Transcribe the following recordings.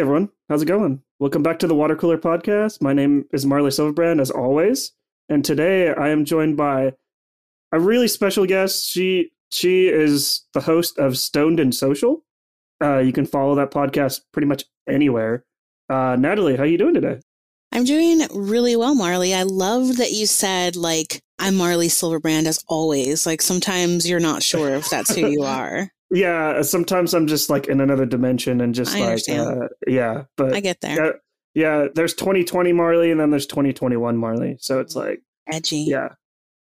Hey everyone, how's it going? Welcome back to the Water Cooler Podcast. My name is Marley Silverbrand, as always, and today I am joined by a really special guest. She she is the host of Stoned and Social. Uh, you can follow that podcast pretty much anywhere. Uh, Natali, how are you doing today? I'm doing really well, Marley. I love that you said like I'm Marley Silverbrand as always. Like sometimes you're not sure if that's who you are. Yeah, sometimes I'm just like in another dimension and just I like uh, yeah, but I get there. yeah, yeah, there's 2020 Marley and then there's 2021 Marley. So it's like Edgy. yeah,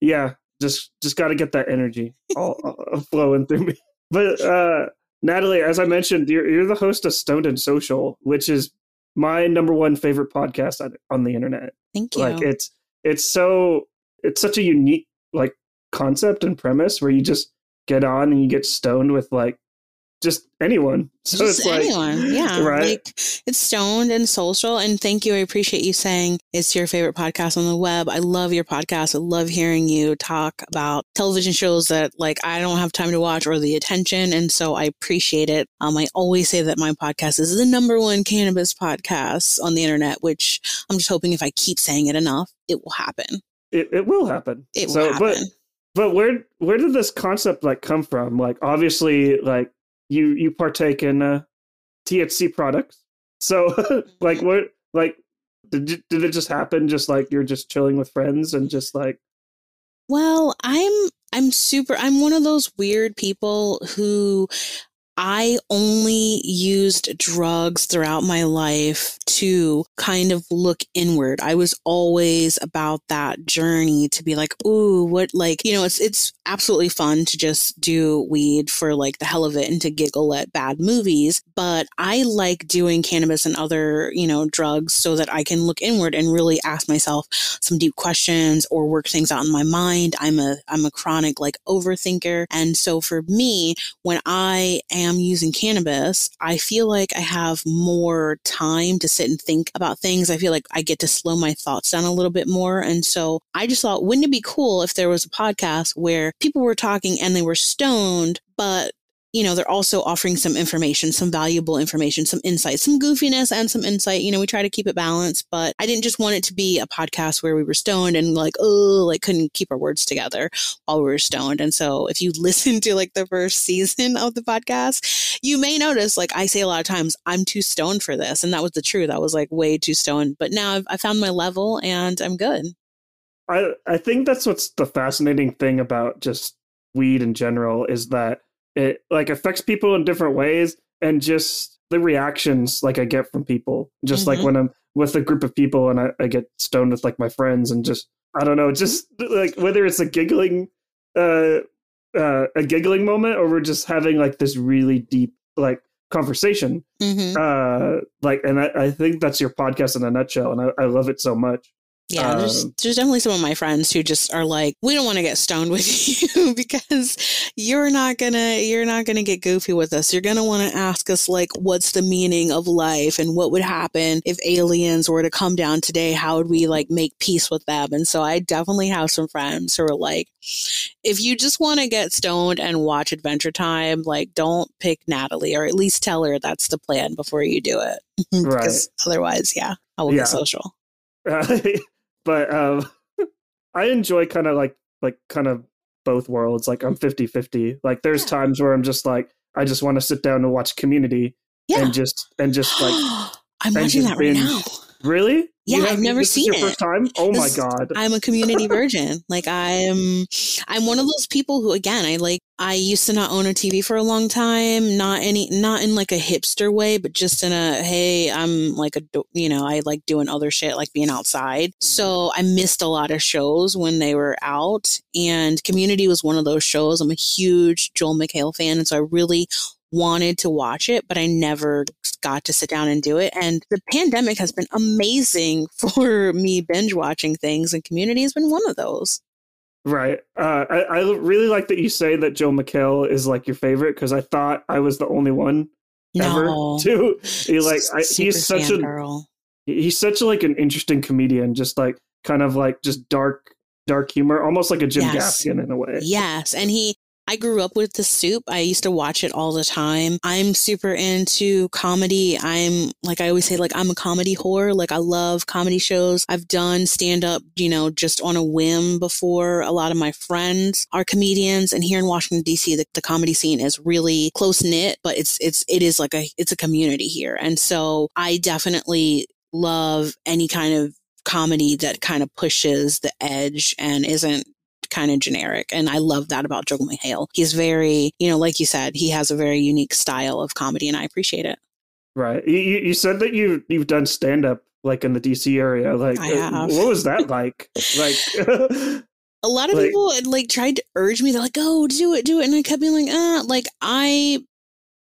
yeah, just just got to get that energy all, all flowing through me. But uh Natali, as I mentioned, you're you're the host of Stoned and Social, which is my number one favorite podcast on, on the internet. Thank you. Like it's it's so it's such a unique like concept and premise where you just get on and you get stoned with like just anyone. So Just it's like anyone. Yeah. right? Like it's stoned and social. And thank you. I appreciate you saying it's your favorite podcast on the web. I love your podcast. I love hearing you talk about television shows that like I don't have time to watch or the attention. And so I appreciate it. Um, I always say that my podcast is the number one cannabis podcast on the internet, which I'm just hoping if I keep saying it enough, it will happen. it, it will happen. It will so happen. but but where where did this concept like come from? Like obviously like you you partake in uh, THC products. So like what like did did it just happen just like you're just chilling with friends and just like Well, I'm I'm super I'm one of those weird people who I only used drugs throughout my life to kind of look inward. I was always about that journey to be like, ooh, what like, you know, it's it's absolutely fun to just do weed for like the hell of it and to giggle at bad movies, but I like doing cannabis and other, you know, drugs so that I can look inward and really ask myself some deep questions or work things out in my mind. I'm a I'm a chronic like overthinker. And so for me, when I am using cannabis, I feel like I have more time to sit and think about things. I feel like I get to slow my thoughts down a little bit more. And so I just thought, wouldn't it be cool if there was a podcast where people were talking and they were stoned, but you know, they're also offering some information, some valuable information, some insight, some goofiness and some insight. You know, we try to keep it balanced, but I didn't just want it to be a podcast where we were stoned and like, oh, like couldn't keep our words together while we were stoned. And so if you listen to like the first season of the podcast, you may notice like I say a lot of times, I'm too stoned for this. And that was the truth. I was like way too stoned. But now I've, I found my level and I'm good. I I think that's what's the fascinating thing about just weed in general is that it like affects people in different ways and just the reactions like I get from people. Just like Mhm. when I'm with a group of people and I, I get stoned with like my friends and just I don't know, just like whether it's a giggling uh uh a giggling moment or we're just having like this really deep like conversation. Mm-hmm. Uh like and I, I think that's your podcast in a nutshell and I, I love it so much. Yeah, there's, Um, there's definitely some of my friends who just are like, we don't want to get stoned with you because you're not gonna you're not gonna get goofy with us. You're gonna want to ask us like, what's the meaning of life and what would happen if aliens were to come down today? How would we like make peace with them? And so I definitely have some friends who are like, if you just want to get stoned and watch Adventure Time, like don't pick Natali or at least tell her that's the plan before you do it. because otherwise, yeah, I will Yeah. get social. Uh, but um i enjoy kind of like like kind of both worlds like i'm 50 50 like there's Yeah. times where i'm just like i just want to sit down and watch community Yeah. and just and just like I'm watching that right binge. now. really Yeah, You I've haven't- never this is seen your it. first time oh my god I'm a community virgin. Like I'm I'm one of those people who again, I like I used to not own a TV for a long time, not any not in like a hipster way, but just in a hey, I'm like a you know, I like doing other shit like being outside. Mm-hmm. So I missed a lot of shows when they were out and Community was one of those shows. I'm a huge Joel McHale fan and so I really wanted to watch it, but I never got to sit down and do it. And the pandemic has been amazing for me binge watching things, and Community has been one of those. right uh I, I really like that you say that joe mchale is like your favorite because i thought i was the only one ever No, to he like I, he's such a fangirl. he's such like an interesting comedian just like kind of like just dark dark humor almost like a jim Yes. gaffigan in a way Yes, and he I grew up with the soup. I used to watch it all the time. I'm super into comedy. I'm like I always say, like I'm a comedy whore. Like I love comedy shows. I've done stand up, you know, just on a whim before. A lot of my friends are comedians, and here in Washington D.C., the, the comedy scene is really close knit, but it's it's it is like a it's a community here, and so I definitely love any kind of comedy that kind of pushes the edge and isn't kind of generic. And I love that about Joe McHale. He's very, you know, like you said, he has a very unique style of comedy, and I appreciate it. Right. You, you said that you you've done stand up like in the DC area. Like, uh, what was that like? like. a lot of like, people like tried to urge me. They're like, "Oh, do it, do it," and I kept being like, "Ah." Like I,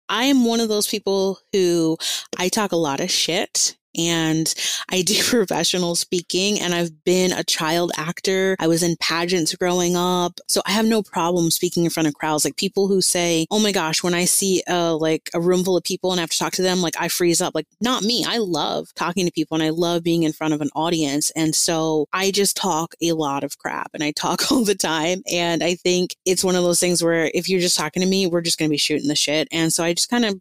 I am one of those people who I talk a lot of shit and I do professional speaking and I've been a child actor. I was in pageants growing up. So I have no problem speaking in front of crowds. Like people who say, Oh my gosh, when I see a like a room full of people and I have to talk to them, like I freeze up. Like not me. I love talking to people and I love being in front of an audience. And so I just talk a lot of crap and I talk all the time. And I think it's one of those things where if you're just talking to me, we're just going to be shooting the shit. And so I just kind of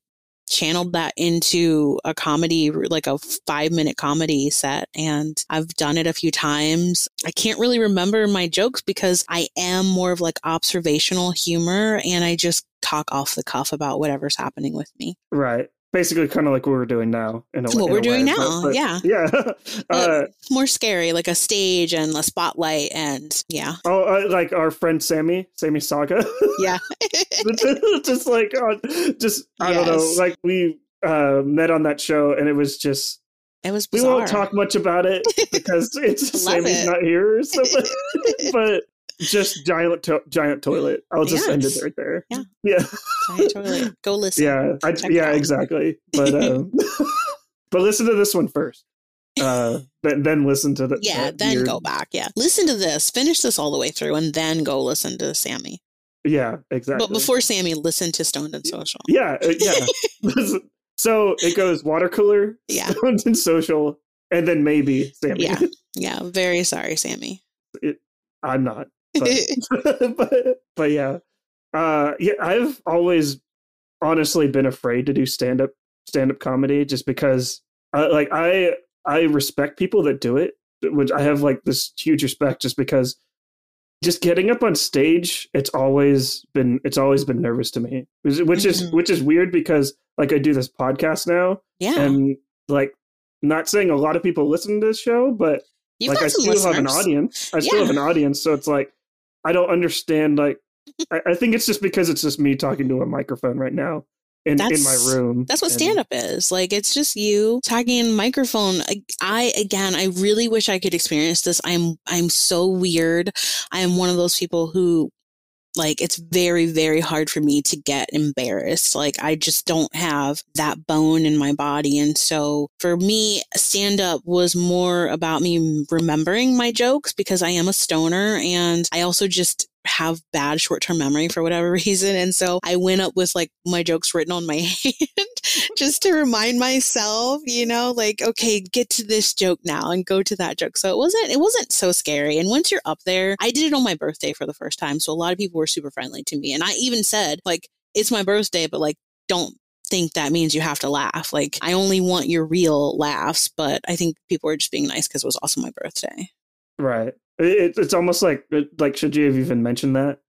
channeled that into a comedy, like a five minute comedy set. And I've done it a few times. I can't really remember my jokes because I am more of like observational humor and I just talk off the cuff about whatever's happening with me. Right basically kind of like what we're doing now in a, what in we're doing way, now but, yeah yeah uh, more scary like a stage and a spotlight and yeah oh uh, like our friend sammy sammy saga yeah just like uh, just i yes. don't know like we uh, met on that show and it was just it was bizarre. we won't talk much about it because it's sammy's it. not here or something but just giant to- giant toilet. I'll just yes. end it right there. Yeah, yeah. Giant toilet. Go listen. Yeah, I, yeah, exactly. But um, but listen to this one first. Uh, then then listen to the yeah. Then weird... go back. Yeah, listen to this. Finish this all the way through, and then go listen to Sammy. Yeah, exactly. But before Sammy, listen to Stoned and Social. Yeah, uh, yeah. so it goes water cooler, yeah, Stoned and Social, and then maybe Sammy. Yeah, yeah. Very sorry, Sammy. It, I'm not but, but, but yeah, uh, yeah, I've always honestly been afraid to do stand up stand up comedy just because, uh, like, I I respect people that do it, which I have like this huge respect just because just getting up on stage it's always been it's always been nervous to me which mm-hmm. is which is weird because like i do this podcast now yeah and like not saying a lot of people listen to this show but You've like i still listeners. have an audience i still have an audience so it's like I don't understand. Like, I, I, think it's just because it's just me talking to a microphone right now in, in my room. That's what stand up is. Like, it's just you talking in microphone. I, I, again, I really wish I could experience this. I'm, I'm so weird. I am one of those people who like it's very, very hard for me to get embarrassed. Like I just don't have that bone in my body. And so for me, stand up was more about me remembering my jokes because I am a stoner and I also just have bad short term memory for whatever reason. And so I went up with like my jokes written on my hand just to remind myself, you know, like, okay, get to this joke now and go to that joke. So it wasn't, it wasn't so scary. And once you're up there, I did it on my birthday for the first time. So a lot of people were super friendly to me. And I even said, like, it's my birthday, but like, don't think that means you have to laugh. Like, I only want your real laughs, but I think people were just being nice because it was also my birthday. Right. It, it's almost like like should you have even mentioned that?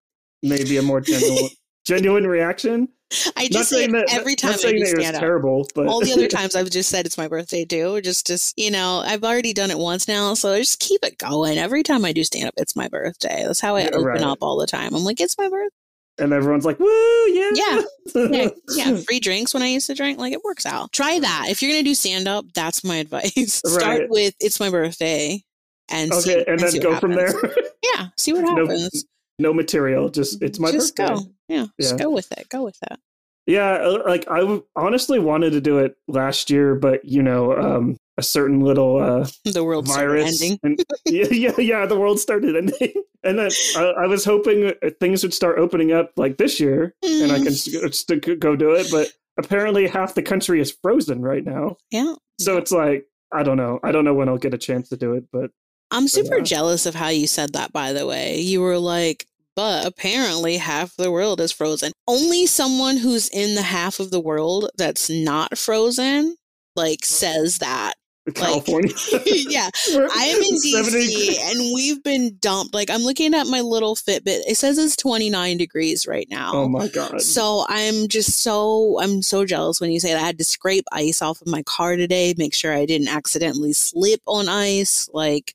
Maybe a more genuine genuine reaction. I just say that, every time I do stand up. Terrible, but all the other times I've just said it's my birthday too. Just, just you know, I've already done it once now, so I just keep it going. Every time I do stand up, it's my birthday. That's how I yeah, open right. up all the time. I'm like, it's my birthday, and everyone's like, "Woo, yeah, yeah, yeah, yeah." Free drinks when I used to drink, like it works out. Try that if you're gonna do stand up. That's my advice. Right. Start with it's my birthday, and okay, see, and, then go from there. yeah, see what happens. No, no material, just it's my just birthday. go. Yeah, yeah, just go with it. Go with it. Yeah, uh, like I honestly wanted to do it last year, but you know, um, a certain little uh, the world virus ending. and, yeah, yeah, yeah, the world started ending, and then I, I, was hoping things would start opening up like this year, mm. and I can st- go do it. But apparently, half the country is frozen right now. Yeah, so it's like I don't know. I don't know when I'll get a chance to do it, but I'm super yeah. jealous of how you said that, by the way. You were like, but apparently half the world is frozen. Only someone who's in the half of the world that's not frozen like says that California. Like, yeah, I am in DC and we've been dumped. Like I'm looking at my little Fitbit. It says it's 29 degrees right now. Oh my god. So I'm just so I'm so jealous when you say that. I had to scrape ice off of my car today, make sure I didn't accidentally slip on ice. Like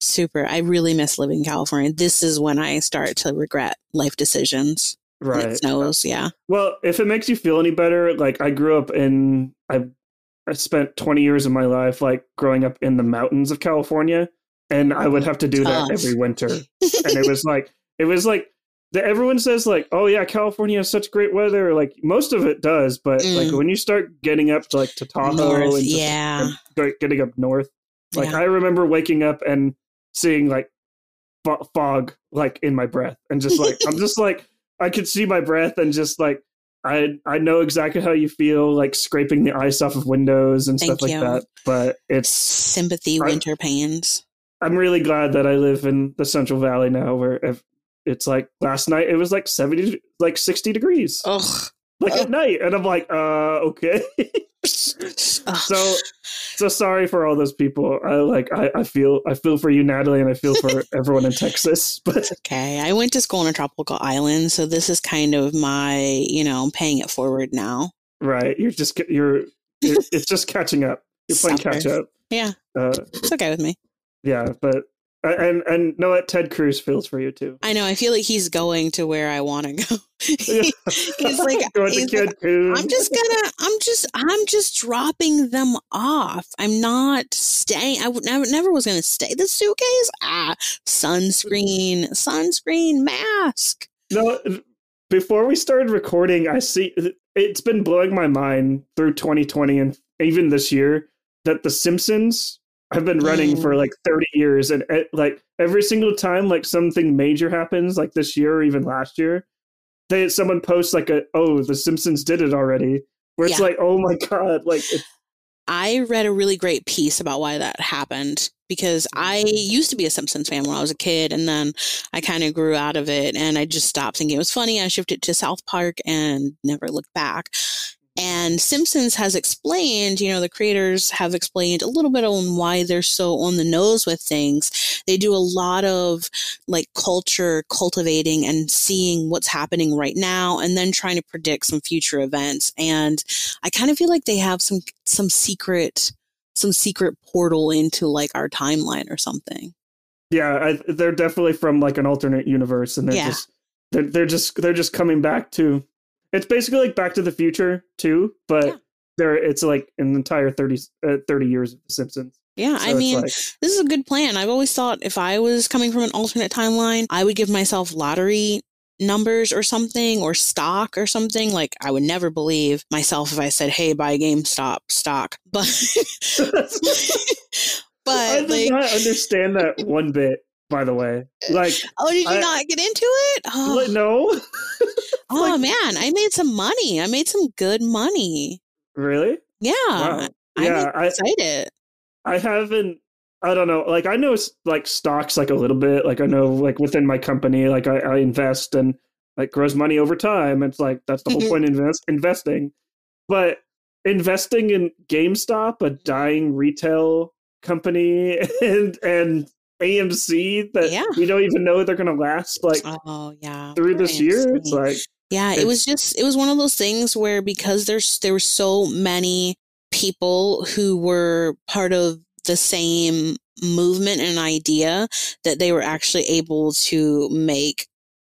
super. I really miss living in California. This is when I start to regret life decisions. Right. It snows, yeah. Well, if it makes you feel any better, like I grew up in I I spent 20 years of my life like growing up in the mountains of California and I would have to do that every winter. and it was like it was like the, everyone says like, "Oh yeah, California has such great weather." Like most of it does, but mm. like when you start getting up to like to Tahoe north, and, just, yeah. and getting up north, like yeah. I remember waking up and seeing like fog like in my breath and just like I'm just like I could see my breath and just like I I know exactly how you feel, like scraping the ice off of windows and Thank stuff like that. But it's sympathy, winter pains. I'm really glad that I live in the Central Valley now, where if it's like last night it was like seventy, like sixty degrees, Ugh. Like Ugh. at night, and I'm like, uh, okay. so so sorry for all those people. I like I, I feel I feel for you, Natali, and I feel for everyone in Texas. But it's okay. I went to school on a tropical island, so this is kind of my you know paying it forward now. Right. You're just you're, you're it's just catching up. You're playing catch up. Yeah. Uh, it's okay with me. Yeah, but and and know what Ted Cruz feels for you too. I know. I feel like he's going to where I want to go. he's like, he's like I'm just gonna. I'm just. I'm just dropping them off. I'm not staying. I would never. Never was gonna stay. The suitcase. Ah, sunscreen. Sunscreen mask. No. Before we started recording, I see it's been blowing my mind through 2020 and even this year that The Simpsons I've been running for like 30 years, and it, like every single time like something major happens, like this year or even last year, they someone posts like a oh the Simpsons did it already, where it's yeah. like oh my god, like. I read a really great piece about why that happened because I used to be a Simpsons fan when I was a kid, and then I kind of grew out of it, and I just stopped thinking it was funny. I shifted to South Park and never looked back. And Simpsons has explained, you know, the creators have explained a little bit on why they're so on the nose with things. They do a lot of like culture cultivating and seeing what's happening right now and then trying to predict some future events. And I kind of feel like they have some, some secret, some secret portal into like our timeline or something. Yeah, I, they're definitely from like an alternate universe and they're yeah. just, they're, they're just, they're just coming back to it's basically like Back to the Future too, but yeah. there it's like an entire 30, uh, 30 years of The Simpsons. Yeah, so I mean, like, this is a good plan. I've always thought if I was coming from an alternate timeline, I would give myself lottery numbers or something or stock or something. Like I would never believe myself if I said, "Hey, buy GameStop stock." But but I did like, not understand that one bit by the way. Uh, like, oh, did you I, not get into it? Oh. No. oh like, man, I made some money. I made some good money. Really? Yeah. Wow. Yeah, I'm excited. I, I haven't. I don't know. Like, I know like stocks like a little bit. Like, I know like within my company, like I, I invest and like grows money over time. It's like that's the whole point of invest, investing. But investing in GameStop, a mm-hmm. dying retail company, and and AMC that yeah. we don't even know they're going to last like oh yeah through this AMC. year. It's like yeah, it's, it was just it was one of those things where because there's there were so many people who were part of the same movement and idea that they were actually able to make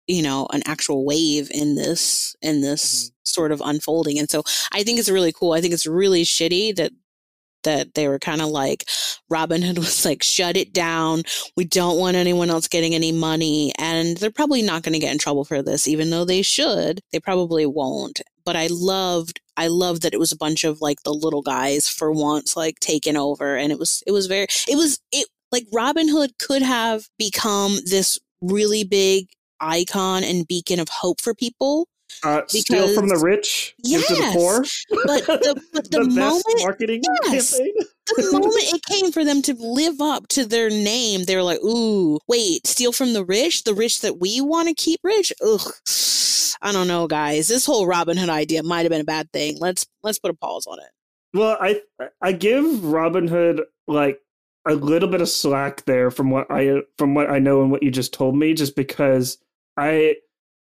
you know an actual wave in this in this mm-hmm. sort of unfolding and so i think it's really cool i think it's really shitty that that they were kind of like Robinhood was like, shut it down. We don't want anyone else getting any money. And they're probably not going to get in trouble for this, even though they should. They probably won't. But I loved I loved that it was a bunch of like the little guys for once like taking over and it was it was very it was it like Robinhood could have become this really big icon and beacon of hope for people Uh, steal from the rich, yes, give to the poor. But the, but the, the moment marketing yes, campaign. the moment it came for them to live up to their name, they were like, "Ooh, wait, steal from the rich, the rich that we want to keep rich." Ugh, I don't know, guys. This whole Robin Hood idea might have been a bad thing. Let's let's put a pause on it. Well, I I give Robinhood like a little bit of slack there from what I from what I know and what you just told me, just because I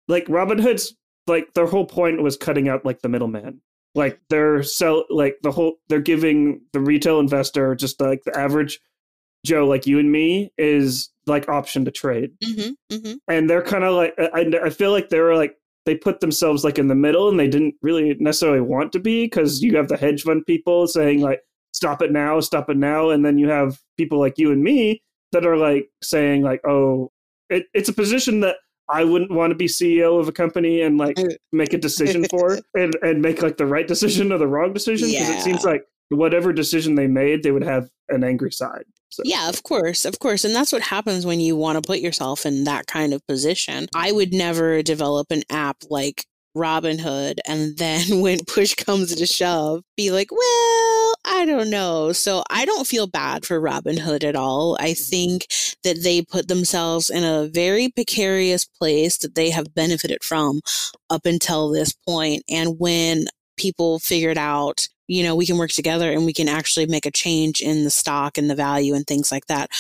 like Robinhood's like their whole point was cutting out like the middleman. Like they're sell like the whole they're giving the retail investor just like the average Joe like you and me is like option to trade, mm-hmm, mm-hmm. and they're kind of like I I feel like they're like they put themselves like in the middle and they didn't really necessarily want to be because you have the hedge fund people saying like stop it now, stop it now, and then you have people like you and me that are like saying like oh it, it's a position that I wouldn't want to be CEO of a company and like make a decision for and, and make like the right decision or the wrong decision because yeah. it seems like whatever decision they made, they would have an angry side. So. Yeah, of course, of course. And that's what happens when you want to put yourself in that kind of position. I would never develop an app like Robinhood and then when push comes to shove, be like, well, I don't know. So I don't feel bad for Robinhood at all. I mm-hmm. think that they put themselves in a very precarious place that they have benefited from up until this point. And when people figured out you know, we can work together and we can actually make a change in the stock and the value and things like that.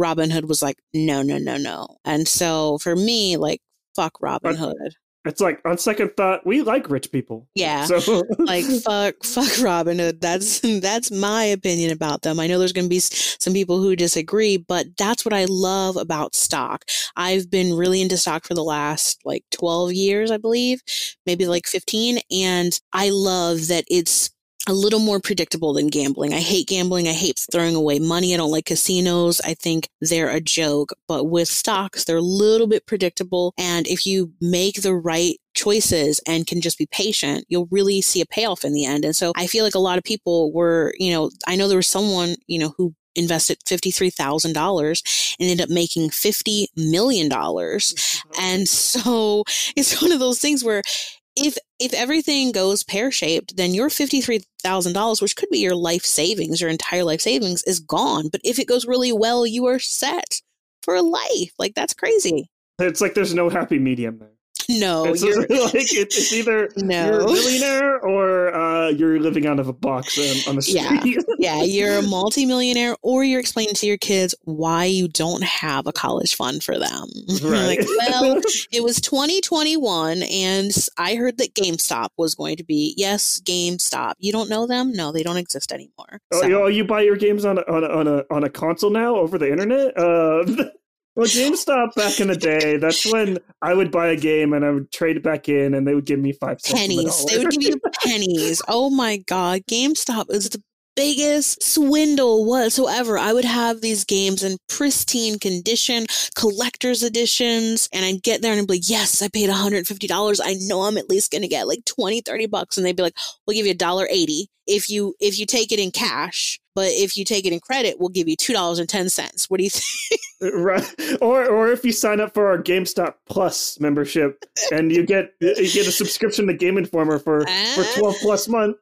Robinhood was like, no, no, no, no. And so for me, like, fuck Robinhood. It's like on second thought, we like rich people. Yeah. So like fuck fuck Robinhood. That's that's my opinion about them. I know there's going to be some people who disagree, but that's what I love about stock. I've been really into stock for the last like 12 years, I believe, maybe like 15, and I love that it's a little more predictable than gambling. I hate gambling. I hate throwing away money. I don't like casinos. I think they're a joke. But with stocks, they're a little bit predictable. And if you make the right choices and can just be patient, you'll really see a payoff in the end. And so I feel like a lot of people were, you know, I know there was someone, you know, who invested $53,000 and ended up making $50 million. Mm-hmm. And so it's one of those things where if if everything goes pear shaped, then your fifty three thousand dollars, which could be your life savings, your entire life savings, is gone. But if it goes really well, you are set for life. Like that's crazy. It's like there's no happy medium there. No, it's, you're, like it's, it's either no. you're a millionaire or uh, you're living out of a box on, on the street. Yeah. yeah, you're a multimillionaire, or you're explaining to your kids why you don't have a college fund for them. Right. like, well, it was 2021, and I heard that GameStop was going to be. Yes, GameStop. You don't know them? No, they don't exist anymore. Oh, so. you, you buy your games on a, on a, on a on a console now over the internet? Uh, Well, GameStop back in the day, that's when I would buy a game and I would trade it back in and they would give me five cents. Pennies. They would give you pennies. Oh my God. GameStop is the biggest swindle whatsoever. I would have these games in pristine condition, collector's editions, and I'd get there and I'd be like, yes, I paid $150. I know I'm at least going to get like 20, 30 bucks. And they'd be like, we'll give you a dollar 80 if you, if you take it in cash. But if you take it in credit, we'll give you two dollars and ten cents. What do you think? right, or or if you sign up for our GameStop Plus membership and you get you get a subscription to Game Informer for uh, for twelve plus months,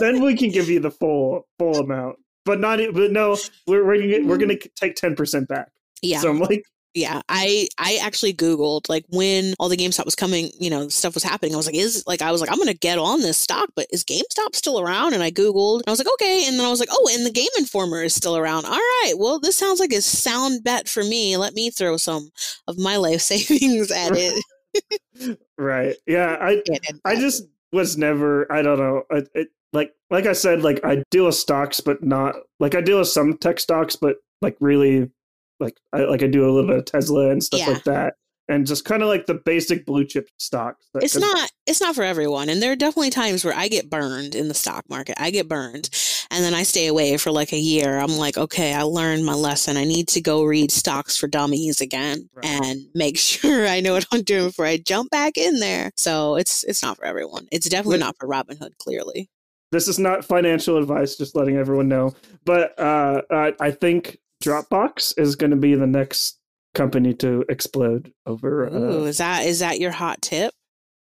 then we can give you the full full amount. But not, but no, we're we're gonna, we're gonna take ten percent back. Yeah. So I'm like, yeah, I I actually googled like when all the GameStop was coming, you know, stuff was happening. I was like, is like I was like, I'm gonna get on this stock, but is GameStop still around? And I googled, and I was like, okay, and then I was like, oh, and the Game Informer is still around. All right, well, this sounds like a sound bet for me. Let me throw some of my life savings at it. right? Yeah, I I just was never. I don't know. It, it, like like I said, like I deal with stocks, but not like I deal with some tech stocks, but like really like I like I do a little bit of Tesla and stuff yeah. like that. And just kind of like the basic blue chip stocks. It's not it's not for everyone. And there are definitely times where I get burned in the stock market. I get burned and then I stay away for like a year. I'm like, okay, I learned my lesson. I need to go read Stocks for Dummies again right. and make sure I know what I'm doing before I jump back in there. So it's it's not for everyone. It's definitely not for Robinhood, clearly. This is not financial advice, just letting everyone know. But uh, I think Dropbox is going to be the next company to explode over. Uh, Ooh, is that is that your hot tip?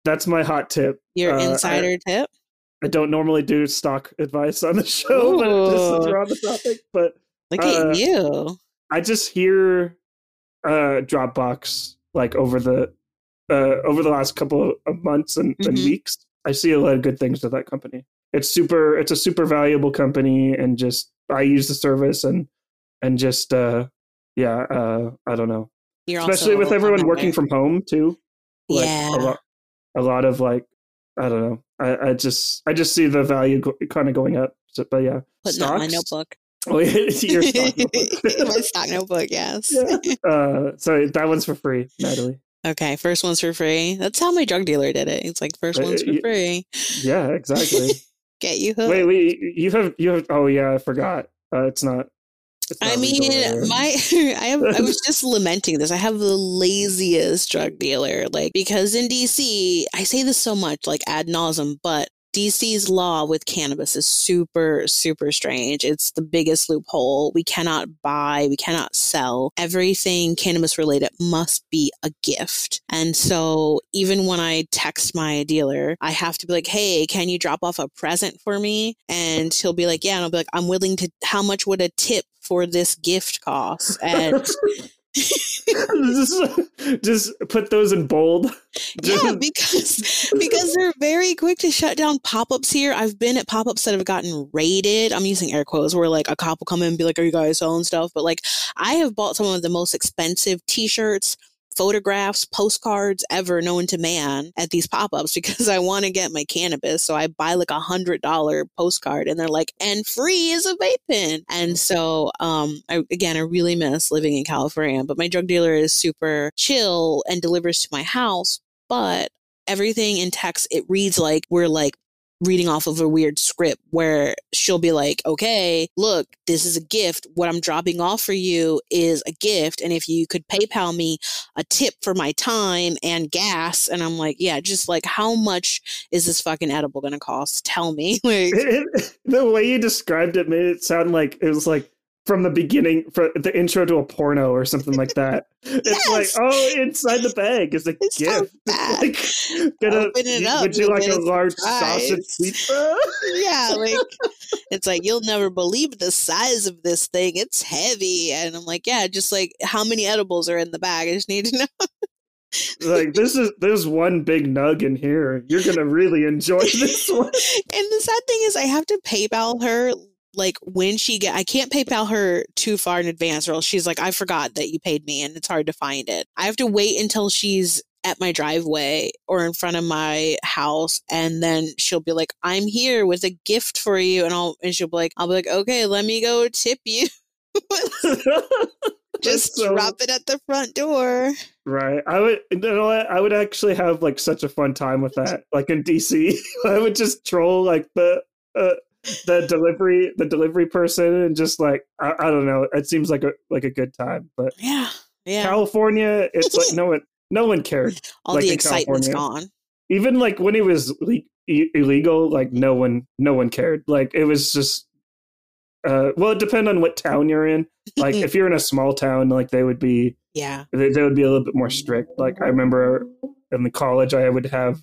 that's my hot tip. Your Uh, I- insider tip. I don't normally do stock advice on the show, but just since Ooh. we're on the topic. But Look uh, at you. I just hear uh Dropbox like over the uh over the last couple of months and, and Mhm. weeks. I see a lot of good things with that company. It's super it's a super valuable company and just I use the service and and just uh yeah, uh I don't know. You're Especially with everyone working from home too. Like Yeah. a lot a lot of like I don't know. I, I just I just see the value go, kind of going up. So, but yeah, Putting out my notebook. Oh, yeah, it's your stock notebook. my stock notebook, yes. Yeah. uh, so that one's for free, Natali. Okay, first one's for free. That's how my drug dealer did it. It's like first Uh, one's for free. Yeah, exactly. Get you hooked. wait, wait, you have you have. Oh yeah, I forgot. Uh, it's not. I mean, my I have I was just lamenting this. I have the laziest drug dealer, like because in DC, I say this so much, like ad nauseum, but DC's law with cannabis is super, super strange. It's the biggest loophole. We cannot buy, we cannot sell. Everything cannabis related must be a gift. And so even when I text my dealer, I have to be like, hey, can you drop off a present for me? And he'll be like, yeah. And I'll be like, I'm willing to, how much would a tip for this gift cost? And just, just put those in bold. yeah, because because they're very quick to shut down pop-ups here. I've been at pop-ups that have gotten raided. I'm using air quotes where like a cop will come in and be like, "Are you guys selling stuff?" But like, I have bought some of the most expensive T-shirts, photographs, postcards ever known to man at these pop-ups because I want to get my cannabis. So I buy like a hundred dollar postcard, and they're like, "And free is a vape pen." And so, um, I, again, I really miss living in California, but my drug dealer is super chill and delivers to my house but everything in text it reads like we're like reading off of a weird script where she'll be like okay look this is a gift. What i'm dropping off for you is a gift and if you could paypal me a tip for my time and gas. And i'm like yeah just like how much is this fucking edible gonna cost? Tell me. Like the way you described it made it sound like it was like from the beginning, for the intro to a porno or something like that. It's like, oh, inside the bag is a It's so gift. bad. like, gonna, Open it up, would you like a a large surprise. sausage pizza? yeah, like it's like you'll never believe the size of this thing. It's heavy, and I'm like, yeah, just like how many edibles are in the bag? I just need to know. like this is there's one big nug in here. You're gonna really enjoy this one. and the sad thing is, I have to PayPal her like when she get. I can't PayPal her too far in advance, or else she's like, I forgot that you paid me, and it's hard to find it. I have to wait until she's at my driveway or in front of my house and then she'll be like i'm here with a gift for you and i'll and she'll be like i'll be like okay let me go tip you just so- drop it at the front door. Right. I would you know what? I would actually have like such a fun time with that. Like in DC. I would just troll like the uh, the delivery the delivery person and just like I, I don't know. It seems like a like a good time. But Yeah. Yeah. California, it's like no one no one cared. All like the excitement's California. gone. Even like when it was le- illegal, like no one no one cared. Like it was just uh well it depend on what town you're in. Like if you're in a small town, like they would be yeah. they, they would be a little bit more strict. Like I remember in the college, I would have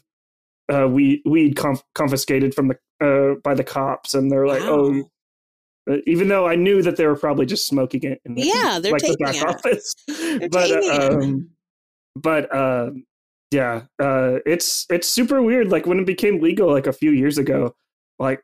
uh, weed weed conf- confiscated from the uh, by the cops, and they're like, Wow. "Oh," uh, even though I knew that they were probably just smoking it in the, Yeah, they're like the taking back it. office. They're but um, but um, yeah, uh, it's it's super weird. Like when it became legal, like a few years ago, like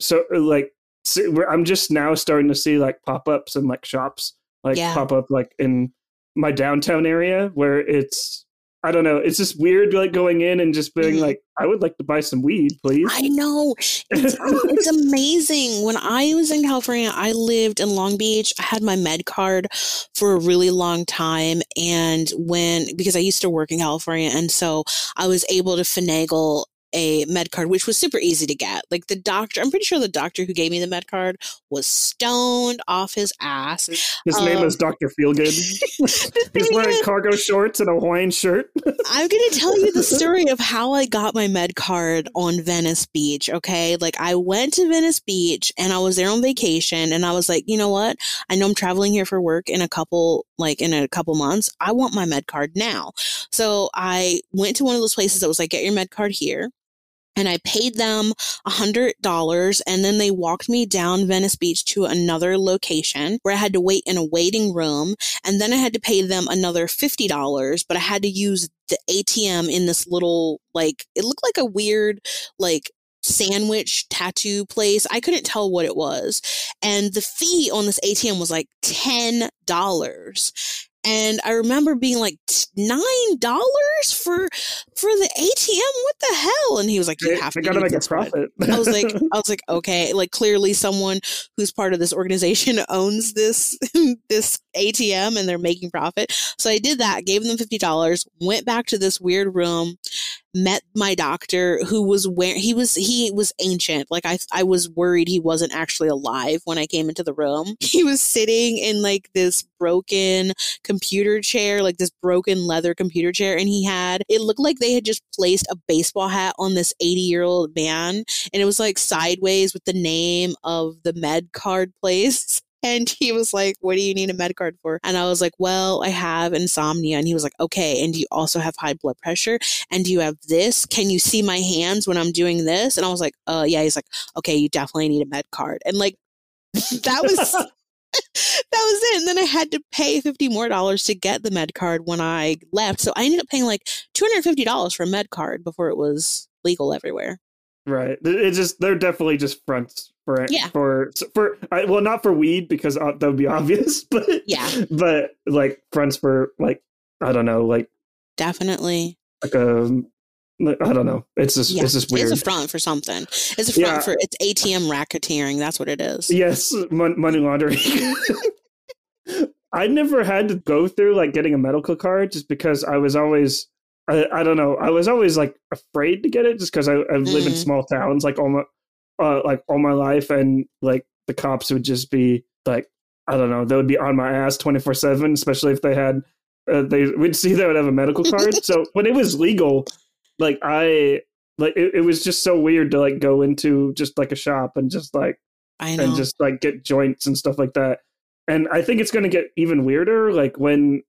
so like so I'm just now starting to see like pop ups and like shops like Yeah. pop up like in my downtown area where it's I don't know, it's just weird like going in and just being Mhm. like, I would like to buy some weed, please. I know. It's, it's amazing. When I was in California, I lived in Long Beach. I had my med card for a really long time. And when, because I used to work in California, and so I was able to finagle a med card, which was super easy to get. Like the doctor, I'm pretty sure the doctor who gave me the med card was stoned off his ass. His um, name is Doctor Feelgood. He's wearing cargo shorts and a Hawaiian shirt. I'm gonna tell you the story of how I got my med card on Venice Beach. Okay, like I went to Venice Beach and I was there on vacation, and I was like, you know what? I know I'm traveling here for work in a couple, like in a couple months. I want my med card now. So I went to one of those places that was like, get your med card here and I paid them a hundred dollars and then they walked me down Venice Beach to another location where I had to wait in a waiting room and then I had to pay them another fifty dollars, but I had to use the ATM in this little like it looked like a weird like sandwich tattoo place. I couldn't tell what it was. And the fee on this ATM was like $10. And I remember being like nine dollars for for the ATM. What the hell? And he was like, "You have to gotta make a profit." I was like, I was like, okay, like clearly someone who's part of this organization owns this this ATM and they're making profit. So I did that, gave them fifty dollars, went back to this weird room, met my doctor who was where he was he was ancient. Like i i was worried he wasn't actually alive when i came into the room. He was sitting in like this broken computer chair like this broken leather computer chair and he had it looked like they had just placed a baseball hat on this 80 year old man and it was like sideways with the name of the med card place and he was like, What do you need a med card for? And I was like, Well, I have insomnia. And he was like, Okay. And do you also have high blood pressure? And do you have this? Can you see my hands when I'm doing this? And I was like, Uh, yeah. He's like, Okay, you definitely need a med card. And like, that was. that was it. And then I had to pay 50 more dollars to get the med card when I left. So I ended up paying like $250 for a med card before it was legal everywhere. Right. It's just, they're definitely just fronts for yeah. for for well not for weed because uh, that would be obvious but yeah but like fronts for like i don't know like definitely like a um, I don't know. It's just yeah. it's just weird. It's a front for something. It's a front yeah. for it's ATM racketeering. That's what it is. Yes, money laundering. I never had to go through like getting a medical card just because I was always I, I don't know I was always like afraid to get it just because I, I live mm. in small towns like all my uh, like all my life, and like the cops would just be like, I don't know, they would be on my ass twenty four seven, especially if they had uh, they would see they would have a medical card. so when it was legal, like I like it, it, was just so weird to like go into just like a shop and just like and just like get joints and stuff like that. And I think it's going to get even weirder, like when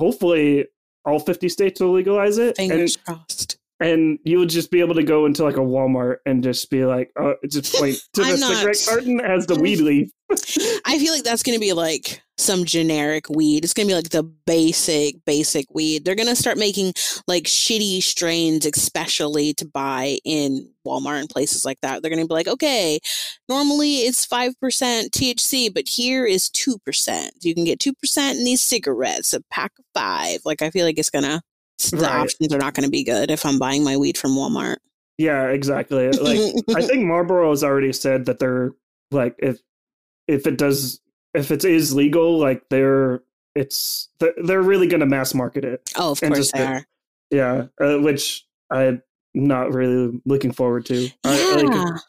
hopefully all 50 states will legalize it. Fingers and, crossed and you would just be able to go into like a Walmart and just be like, oh, just point to the not, cigarette carton as the weed leaf. I feel like that's going to be like some generic weed. It's going to be like the basic, basic weed. They're going to start making like shitty strains, especially to buy in Walmart and places like that. They're going to be like, okay, normally it's 5% THC, but here is 2%. You can get 2% in these cigarettes, a pack of five. Like, I feel like it's going to the right. options are not going to be good if I'm buying my weed from Walmart. Yeah, exactly. Like I think Marlboro has already said that they're like if if it does if it is legal, like they're it's they're really going to mass market it. Oh, of course they are. Yeah, uh, which I'm not really looking forward to. Yeah. I, like,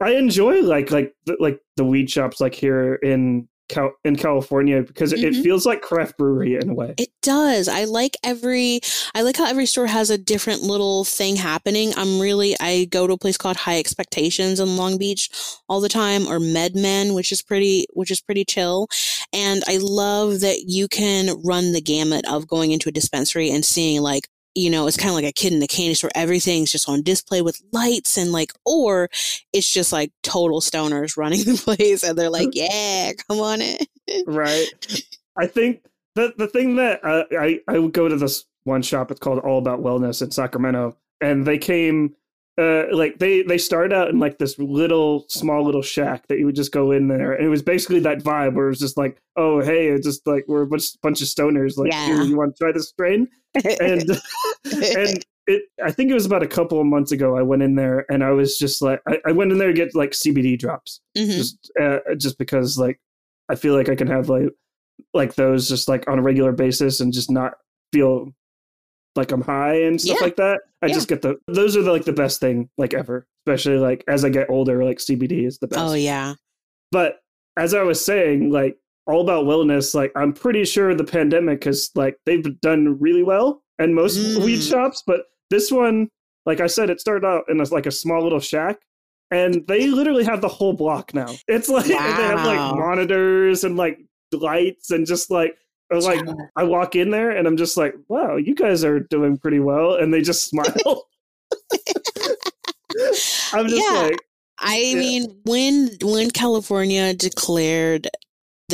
I enjoy like like like the weed shops like here in Cal- in California because mm-hmm. it feels like craft brewery in a way. It does. I like every I like how every store has a different little thing happening. I'm really I go to a place called High Expectations in Long Beach all the time or MedMen, which is pretty which is pretty chill. And I love that you can run the gamut of going into a dispensary and seeing like you know, it's kind of like a kid in the candy store. Everything's just on display with lights and like, or it's just like total stoners running the place and they're like, yeah, come on in. right. I think the the thing that uh, I I would go to this one shop. It's called All About Wellness in Sacramento, and they came uh, like they they started out in like this little small little shack that you would just go in there and it was basically that vibe where it was just like oh hey it's just like we're a bunch, bunch of stoners like yeah. you want to try this strain and and it i think it was about a couple of months ago i went in there and i was just like i, I went in there to get like cbd drops mm-hmm. just uh, just because like i feel like i can have like like those just like on a regular basis and just not feel like I'm high and stuff Yeah. like that. I Yeah. just get the those are the, like the best thing like ever. Especially like as I get older, like CBD is the best. Oh yeah. But as I was saying, like all about wellness, like I'm pretty sure the pandemic has like they've done really well and most Mm. weed shops, but this one, like I said, it started out in a, like a small little shack. And they literally have the whole block now. It's like they have like monitors and like lights and just like or, like I walk in there and I'm just like, wow, you guys are doing pretty well, and they just smile. I'm just Yeah. like, I Yeah. mean, when when California declared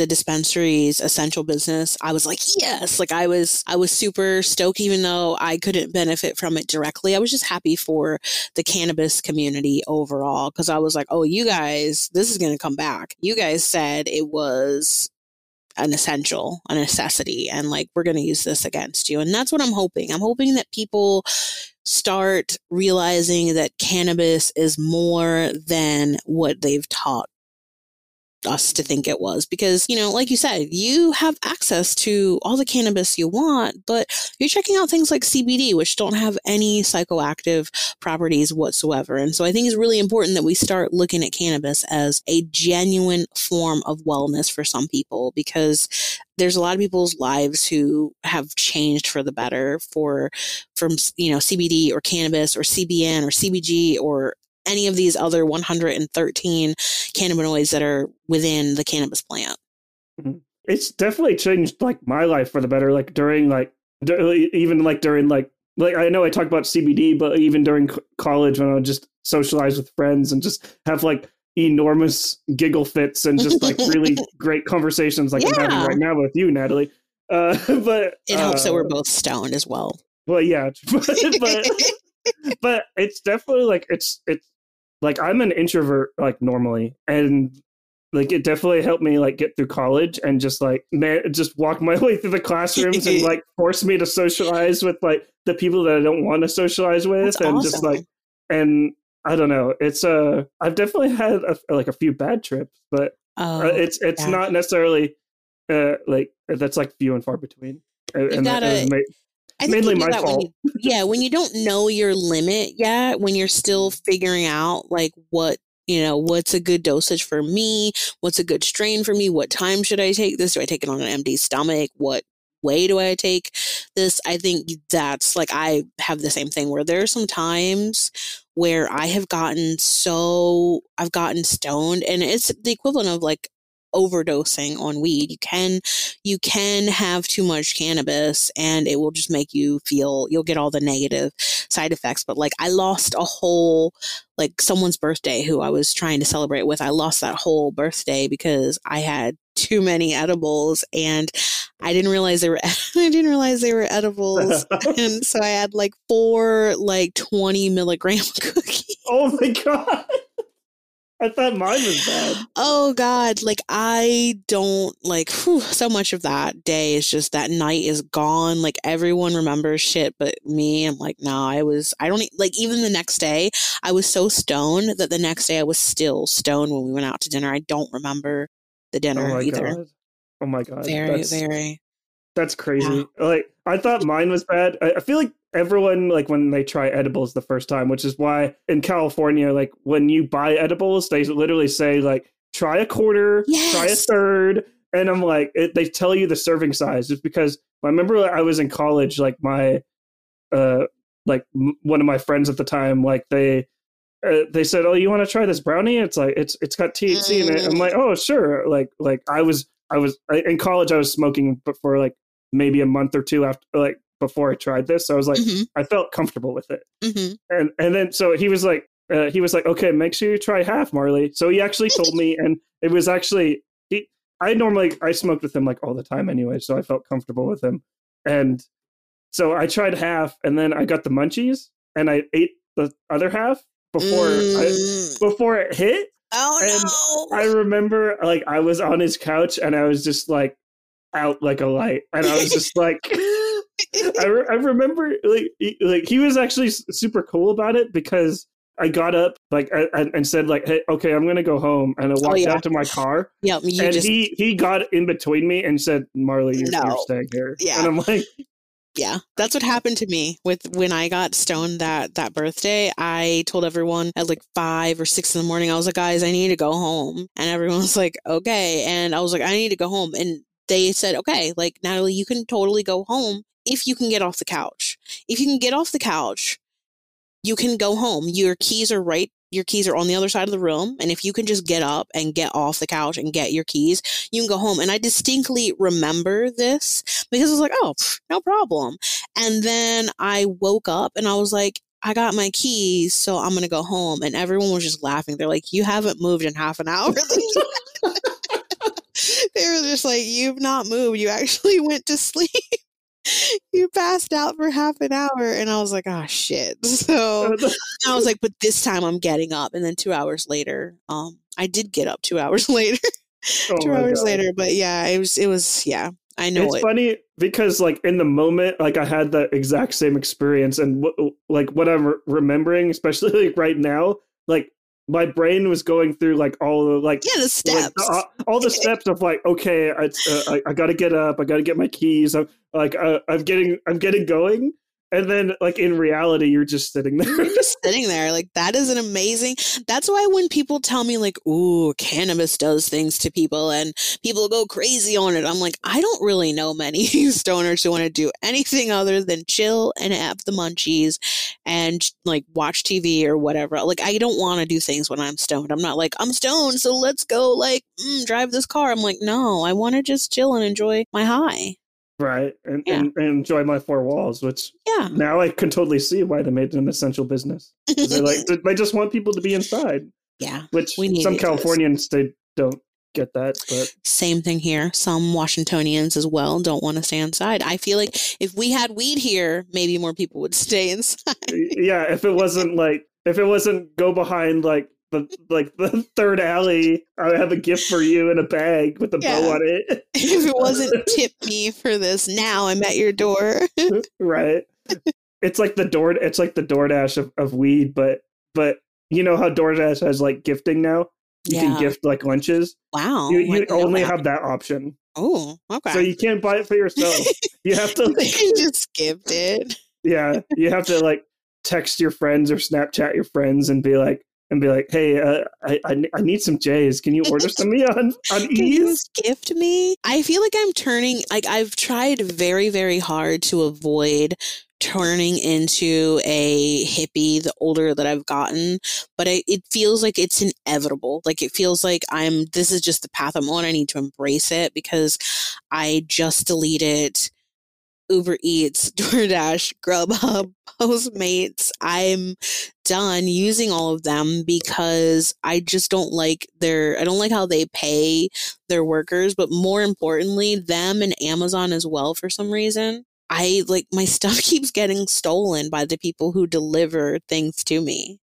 the dispensaries essential business, I was like, yes. Like I was I was super stoked even though I couldn't benefit from it directly. I was just happy for the cannabis community overall because I was like, oh, you guys, this is going to come back. You guys said it was an essential, a necessity, and like we're going to use this against you. And that's what I'm hoping. I'm hoping that people start realizing that cannabis is more than what they've taught us to think it was because you know like you said you have access to all the cannabis you want but you're checking out things like CBD which don't have any psychoactive properties whatsoever. And so I think it's really important that we start looking at cannabis as a genuine form of wellness for some people because there's a lot of people's lives who have changed for the better for from you know CBD or cannabis or CBN or CBG or any of these other 113 cannabinoids that are within the cannabis plant. it's definitely changed like my life for the better. Like during like dur- even like during like like I know I talk about CBD, but even during c- college when I would just socialize with friends and just have like enormous giggle fits and just like really great conversations like I'm having right now with you, Natali. Uh, but It helps that we're uh, both stoned as well. Well, yeah, but, but but it's definitely like it's it's like I'm an introvert like normally, and like it definitely helped me like get through college and just like man, just walk my way through the classrooms and like force me to socialize with like the people that I don't want to socialize with, That's and awesome. just like and I don't know, it's uh I've definitely had a, like a few bad trips, but oh, uh, it's it's yeah. not necessarily uh like that's like few and far between. Uh, and that gotta- I think mainly my that when fault. you- yeah, when you don't know your limit yet, when you're still figuring out like what you know, what's a good dosage for me? What's a good strain for me? What time should I take this? Do I take it on an empty stomach? What way do I take this? I think that's like I have the same thing where there are some times where I have gotten so I've gotten stoned and it's the equivalent of like overdosing on weed. You can you can have too much cannabis and it will just make you feel you'll get all the negative side effects. But like I lost a whole like someone's birthday who I was trying to celebrate with. I lost that whole birthday because I had too many edibles and I didn't realize they were I didn't realize they were edibles. and so I had like four like 20 milligram cookies. oh my god! I thought mine was bad. Oh God, like I don't like whew, so much of that day is just that night is gone. Like everyone remembers shit, but me, I'm like, no, I was, I don't like even the next day, I was so stoned that the next day I was still stoned when we went out to dinner. I don't remember the Oh dinner my either. god! Oh my god! Very, that's, very. that's crazy. Like I thought mine was bad. I, I feel like everyone like when they try edibles the first time, which is why in California, like when you buy edibles, they literally say like try a quarter, try a third, and I'm like it, they tell you the serving size just because I remember like, I was in college, like my uh like m- one of my friends at the time, like they. Uh, they said, "Oh, you want to try this brownie? It's like it's it's got THC in it." I'm Mm. like, "Oh, sure." Like like I was I was I, in college. I was smoking, for like maybe a month or two after, like before I tried this. So I was like, hmm I felt comfortable with it, hmm and and then so he was like, uh, he was like, okay, make sure you try half, Marley. So he actually told me, and it was actually he. I normally I smoked with him like all the time anyway, so I felt comfortable with him, and so I tried half, and then I got the munchies, and I ate the other half before I, Mm. before it hit. oh no. I remember like I was on his couch and I was just like out like a light, and I was just like. I, re- I remember like he, like he was actually super cool about it because I got up like I, I- and said like hey okay I'm gonna go home and I oh, walked Oh, yeah. out to my car yeah and just he he got in between me and said Marley you're, No. you're staying here Yeah. and I'm like yeah, that's what happened to me with when I got stoned that that birthday. I told everyone at like five or six in the morning. I was like, guys, I need to go home, and everyone was like, okay. And I was like, I need to go home, and they said, okay, like Natali, you can totally go home if you can get off the couch. If you can get off the couch, you can go home. Your keys are right your keys are on the other side of the room. And if you can just get up and get off the couch and get your keys, you can go home. And I distinctly remember this because I was like, oh, no problem. And then I woke up and I was like, I got my keys, so I'm going to go home. And everyone was just laughing. They're like, you haven't moved in half an hour. they were just like, you've not moved. You actually went to sleep you passed out for half an hour and i was like oh shit so i was like but this time i'm getting up and then two hours later um i did get up two hours later oh two hours God. later but yeah it was it was yeah i know it's it. funny because like in the moment like i had the exact same experience and w- like what i'm remembering especially like right now like my brain was going through like all the like yeah the steps. like, all the steps of like okay I, uh, I, I, gotta get up i gotta get my keys i'm like uh, i'm getting i'm getting going and then like in reality you're just sitting there. You're just sitting there like that is an amazing that's why when people tell me like ooh cannabis does things to people and people go crazy on it i'm like i don't really know many stoners who want to do anything other than chill and have the munchies and like watch tv or whatever. Like i don't want to do things when i'm stoned. I'm not like i'm stoned so let's go like mm, drive this car. I'm like no i want to just chill and enjoy my high right? And, yeah. and, and, enjoy my four walls which yeah. now i can totally see why they made it an essential business. They like they just want people to be inside yeah which some californians they don't get that but same thing here. Some washingtonians as well don't want to stay inside. I feel like if we had weed here maybe more people would stay inside. Yeah if it wasn't like if it wasn't go behind like the like the third alley. I have a gift for you in a bag with a yeah. bow on it. if it wasn't tip me for this, now I'm at your door. right. It's like the door. It's like the DoorDash of, of weed, but but you know how DoorDash has like gifting now. You yeah. can gift like lunches. Wow. You, you only have that option. Oh, okay. So you can't buy it for yourself. you have to. Like, you just gift it. yeah, you have to like text your friends or Snapchat your friends and be like, and be like, "Hey, uh, I, I, I need some J's. Can you order some me on on Can Ease? gift me." I feel like I'm turning. Like I've tried very very hard to avoid turning into a hippie the older that I've gotten, but I, it feels like it's inevitable. Like it feels like I'm. This is just the path I'm on. I need to embrace it because I just deleted Uber Eats, DoorDash, Grubhub, Postmates. I'm done using all of them because I just don't like their, I don't like how they pay their workers, but more importantly, them and Amazon as well for some reason. I like my stuff keeps getting stolen by the people who deliver things to me.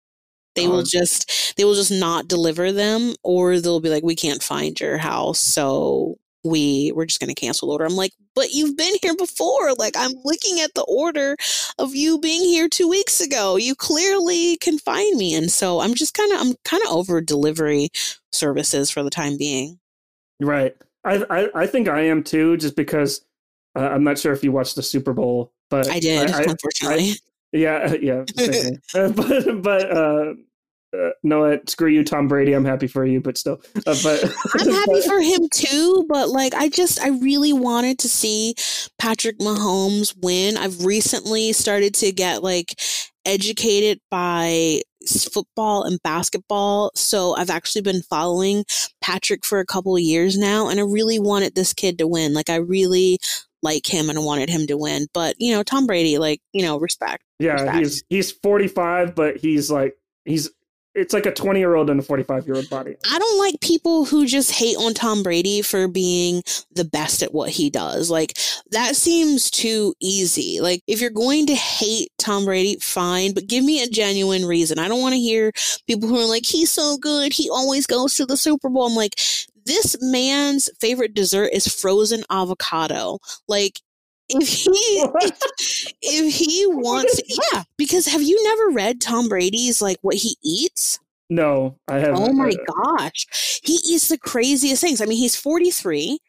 They will um just they will just not deliver them or they'll be like we can't find your house so we we're just going to cancel order. I'm like, but you've been here before. Like I'm looking at the order of you being here two weeks ago. You clearly can find me, and so I'm just kind of I'm kind of over delivery services for the time being. Right. I I, I think I am too, just because uh, I'm not sure if you watched the Super Bowl, but I did. I, unfortunately. I, yeah, yeah. but but uh, uh, no, screw you, Tom Brady. I'm happy for you, but still, uh, but I'm happy for him too. But like, I just, I really wanted to see Patrick Mahomes win. I've recently started to get like educated by football and basketball. So I've actually been following Patrick for a couple of years now, and I really wanted this kid to win. Like, I really like him and I wanted him to win. But you know, Tom Brady, like you know, respect. Yeah, respect. he's he's 45, but he's like he's it's like a 20 year old and a 45 year old body. I don't like people who just hate on Tom Brady for being the best at what he does. Like that seems too easy. Like if you're going to hate Tom Brady, fine, but give me a genuine reason. I don't want to hear people who are like, he's so good. He always goes to the Super Bowl. I'm like, this man's favorite dessert is frozen avocado. Like if he if he wants yeah because have you never read tom brady's like what he eats No, I haven't. Oh my gosh. He eats the craziest things. I mean, he's 43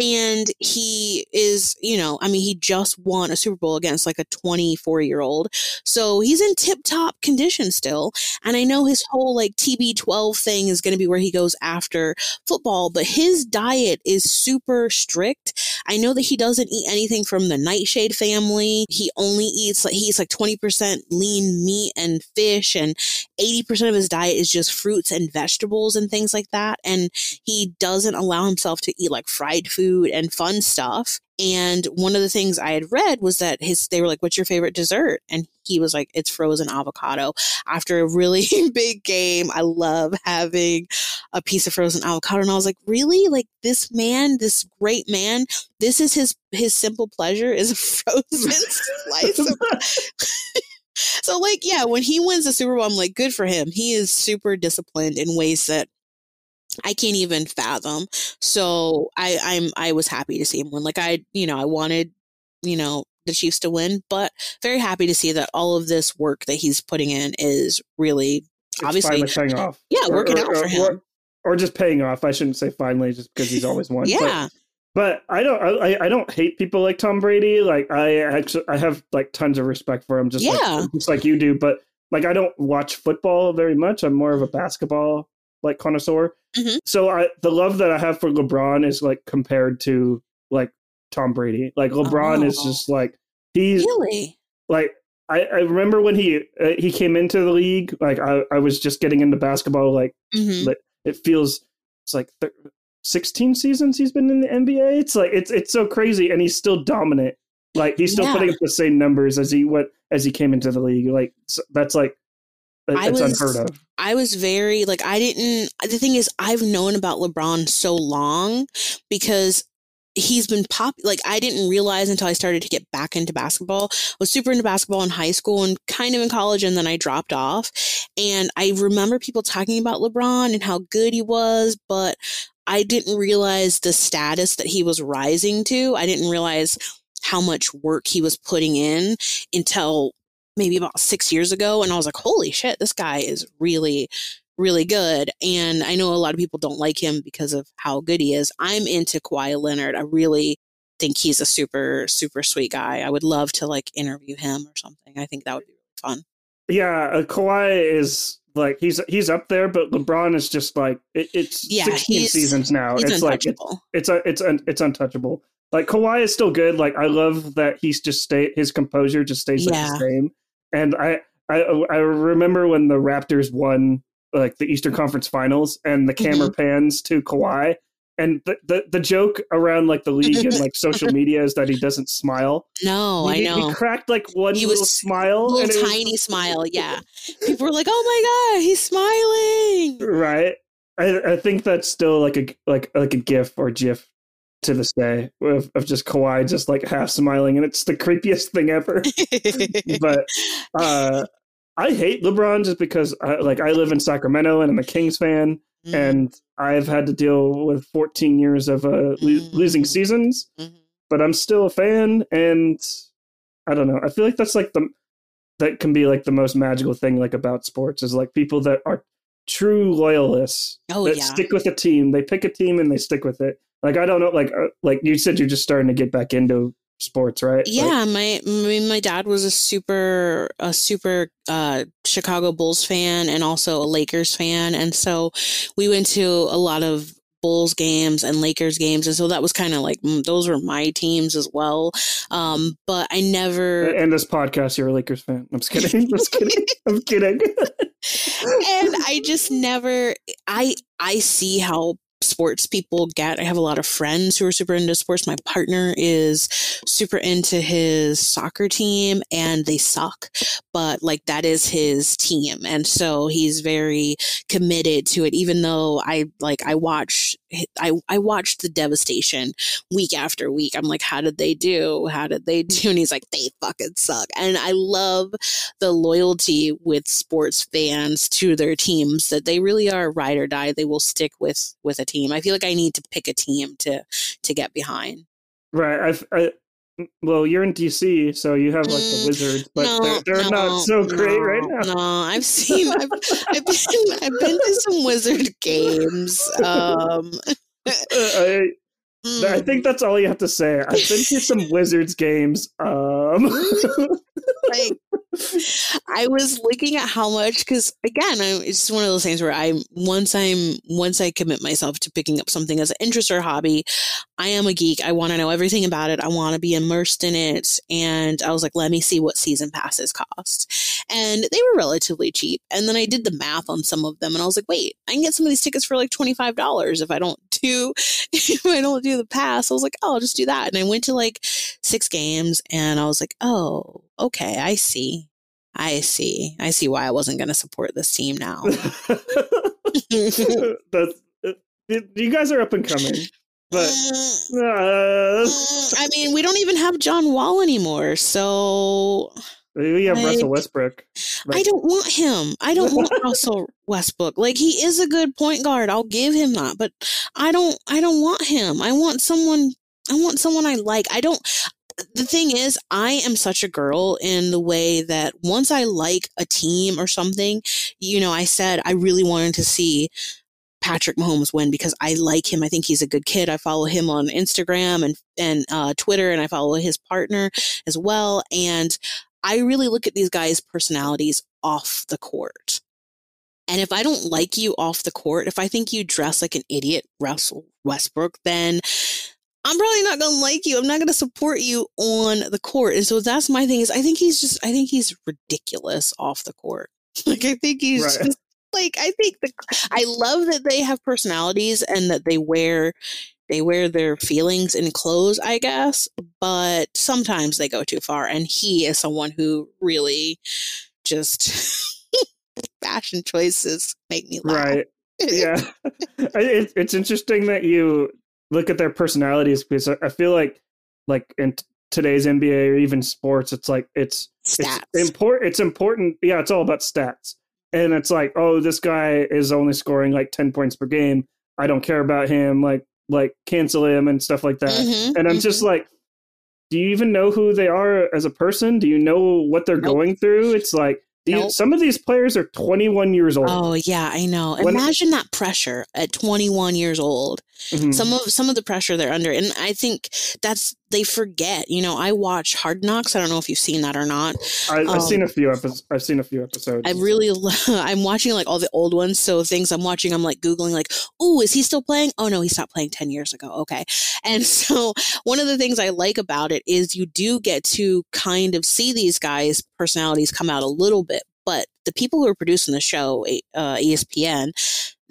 and he is, you know, I mean, he just won a Super Bowl against like a 24 year old. So he's in tip top condition still. And I know his whole like TB12 thing is going to be where he goes after football, but his diet is super strict. I know that he doesn't eat anything from the nightshade family. He only eats like, he eats like 20% lean meat and fish and 80% of his diet is just fruits and vegetables and things like that. And he doesn't allow himself to eat like fried food and fun stuff. And one of the things I had read was that his, they were like, what's your favorite dessert? And he was like, it's frozen avocado. After a really big game, I love having a piece of frozen avocado. And I was like, really? Like this man, this great man, this is his, his simple pleasure is a frozen slice of so like yeah when he wins the super bowl i'm like good for him he is super disciplined in ways that i can't even fathom so i i'm i was happy to see him win like i you know i wanted you know the chiefs to win but very happy to see that all of this work that he's putting in is really it's obviously paying off. yeah Or- working or- out for him Or, or just paying off. I shouldn't say finally, just because he's always won. But- yeah But I don't. I, I don't hate people like Tom Brady. Like I actually, I have like tons of respect for him. Just Yeah. like, just like you do. But like I don't watch football very much. I'm more of a basketball like connoisseur. Mhm. So I the love that I have for LeBron is like compared to like Tom Brady. Like LeBron is Oh. just like he's really like I, I remember when he uh, he came into the league. Like I, I was just getting into basketball. Like hmm but it feels it's like th- 16 seasons he's been in the NBA. It's like it's it's so crazy, and he's still dominant. Like he's still Yeah. putting up the same numbers as he what as he came into the league. Like s- that's like it- I was- unheard of. I was very like I didn't the thing is I've known about LeBron so long because he's been pop like I didn't realize until I started to get back into basketball. I was super into basketball in high school and kind of in college and then I dropped off. And I remember people talking about LeBron and how good he was, but I didn't realize the status that he was rising to. I didn't realize how much work he was putting in until maybe about six years ago. And I was like, holy shit, this guy is really, really good. And I know a lot of people don't like him because of how good he is. I'm into Kawhi Leonard. I really think he's a super, super sweet guy. I would love to like interview him or something. I think that would be fun. Yeah, uh, Kawhi is like he's he's up there, but LeBron is just like it, it's Yeah, 16 seasons now. It's like it's untouchable. it's a, it's un, it's untouchable. Like Kawhi is still good. Like I love that he's just stay his composure just stays like the same. And I I I remember when the Raptors won like the Eastern Conference Finals and the camera Mm-hmm. pans to Kawhi. And the, the, the joke around like the league and like social media is that he doesn't smile. no, he, I know. He cracked like one He was little smile. little and it was- tiny smile. Yeah. People were like, oh my God, he's smiling. right I, I think that's still like a like like a gif or gif to this day of, of just Kawhi just like half smiling and it's the creepiest thing ever but uh I hate LeBron just because I, like I live in Sacramento and I'm a Kings fan Mm, and I've had to deal with 14 years of uh, lo- losing Mm. seasons mhm. but I'm still a fan and I don't know I feel like that's like the that can be like the most magical thing like about sports is like people that are true loyalists Oh, that yeah. stick with a team they pick a team and they stick with it like I don't know like uh, like you said you're just starting to get back into sports right? Like, Yeah, my my my dad was a super a super uh Chicago Bulls fan and also a Lakers fan. And so we went to a lot of Bulls games and Lakers games. And so that was kind of like mm, those were my teams as well. Um but I never and this podcast you're a Lakers fan. I'm just kidding. I'm just kidding. I'm kidding. And I just never I I see how sports people get. I have a lot of friends who are super into sports. My partner is super into his soccer team and they suck, but like that is his team. And so he's very committed to it even though I like I watch I I watched the devastation week after week. I'm like how did they do? How did they do? And he's like they fucking suck. And I love the loyalty with sports fans to their teams that they really are ride or die. They will stick with with a team. I feel like I need to pick a team to to get behind. right I, I well, you're in DC, so you have like the Mm, Wizards, but no, they're, they're no, not so great no, right now. No, I've seen. I've, I've been. I've been to some Wizard games. Um, Uh, I, I mm, think that's all you have to say. I've been to some Wizards games. Um, like I was looking at how much because again, I, it's one of those things where I once I'm once I commit myself to picking up something as an interest or hobby, I am a geek. I want to know everything about it. I want to be immersed in it, and I was like, let me see what season passes cost, and they were relatively cheap. And then I did the math on some of them, and I was like, wait, I can get some of these tickets for like twenty five dollars if I don't do if I don't do the pass. I was like, oh, I'll just do that, and I went to like six games, and I was like, oh, okay, I see. I see. I see why I wasn't going to support this team now. that's you guys are up and coming, but Mm, uh, mm, I mean, we don't even have John Wall anymore, so we have Like, Russell Westbrook. I don't want him. I don't want Russell Westbrook. Like he is a good point guard. I'll give him that, but I don't I don't want him. I want someone I want someone I like. I don't the thing is, I am such a girl in the way that once I like a team or something, you know, I said I really wanted to see Patrick Mahomes win because I like him. I think he's a good kid. I follow him on Instagram and and uh, Twitter, and I follow his partner as well. And I really look at these guys' personalities off the court. And if I don't like you off the court, if I think you dress like an idiot, Russell Westbrook, then I'm probably not going to like you. I'm not going to support you on the court. And so that's my thing is I think he's just, I think he's ridiculous off the court. Like, I think he's Right. just like, I think the, I love that they have personalities and that they wear, they wear their feelings in clothes, I guess, but sometimes they go too far. And he is someone who really just fashion choices make me laugh. right? Yeah, it's interesting that you look at their personalities because I- I feel like, like in t- today's NBA or even sports, it's like it's Stats. it's important. It's important. Yeah, it's all about stats, and it's like, oh, this guy is only scoring like ten points per game. I don't care about him. Like, like cancel him and stuff like that. Mhm, And I'm mhm. just like, do you even know who they are as a person? Do you know what they're Nope. going through? It's like Nope. some of these players are 21 years old. Oh yeah, I know. When- Imagine that pressure at 21 years old. Mhm. Some of some of the pressure they're under, and I think that's they forget. You know, I watch Hard Knocks. I don't know if you've seen that or not. I, I've um, seen a few episodes. I've seen a few episodes. I really, lo- I'm watching like all the old ones. So things I'm watching, I'm like googling, like, oh, is he still playing? Oh no, he stopped playing 10 years ago. Okay, and so one of the things I like about it is you do get to kind of see these guys' personalities come out a little bit. But the people who are producing the show, uh, ESPN,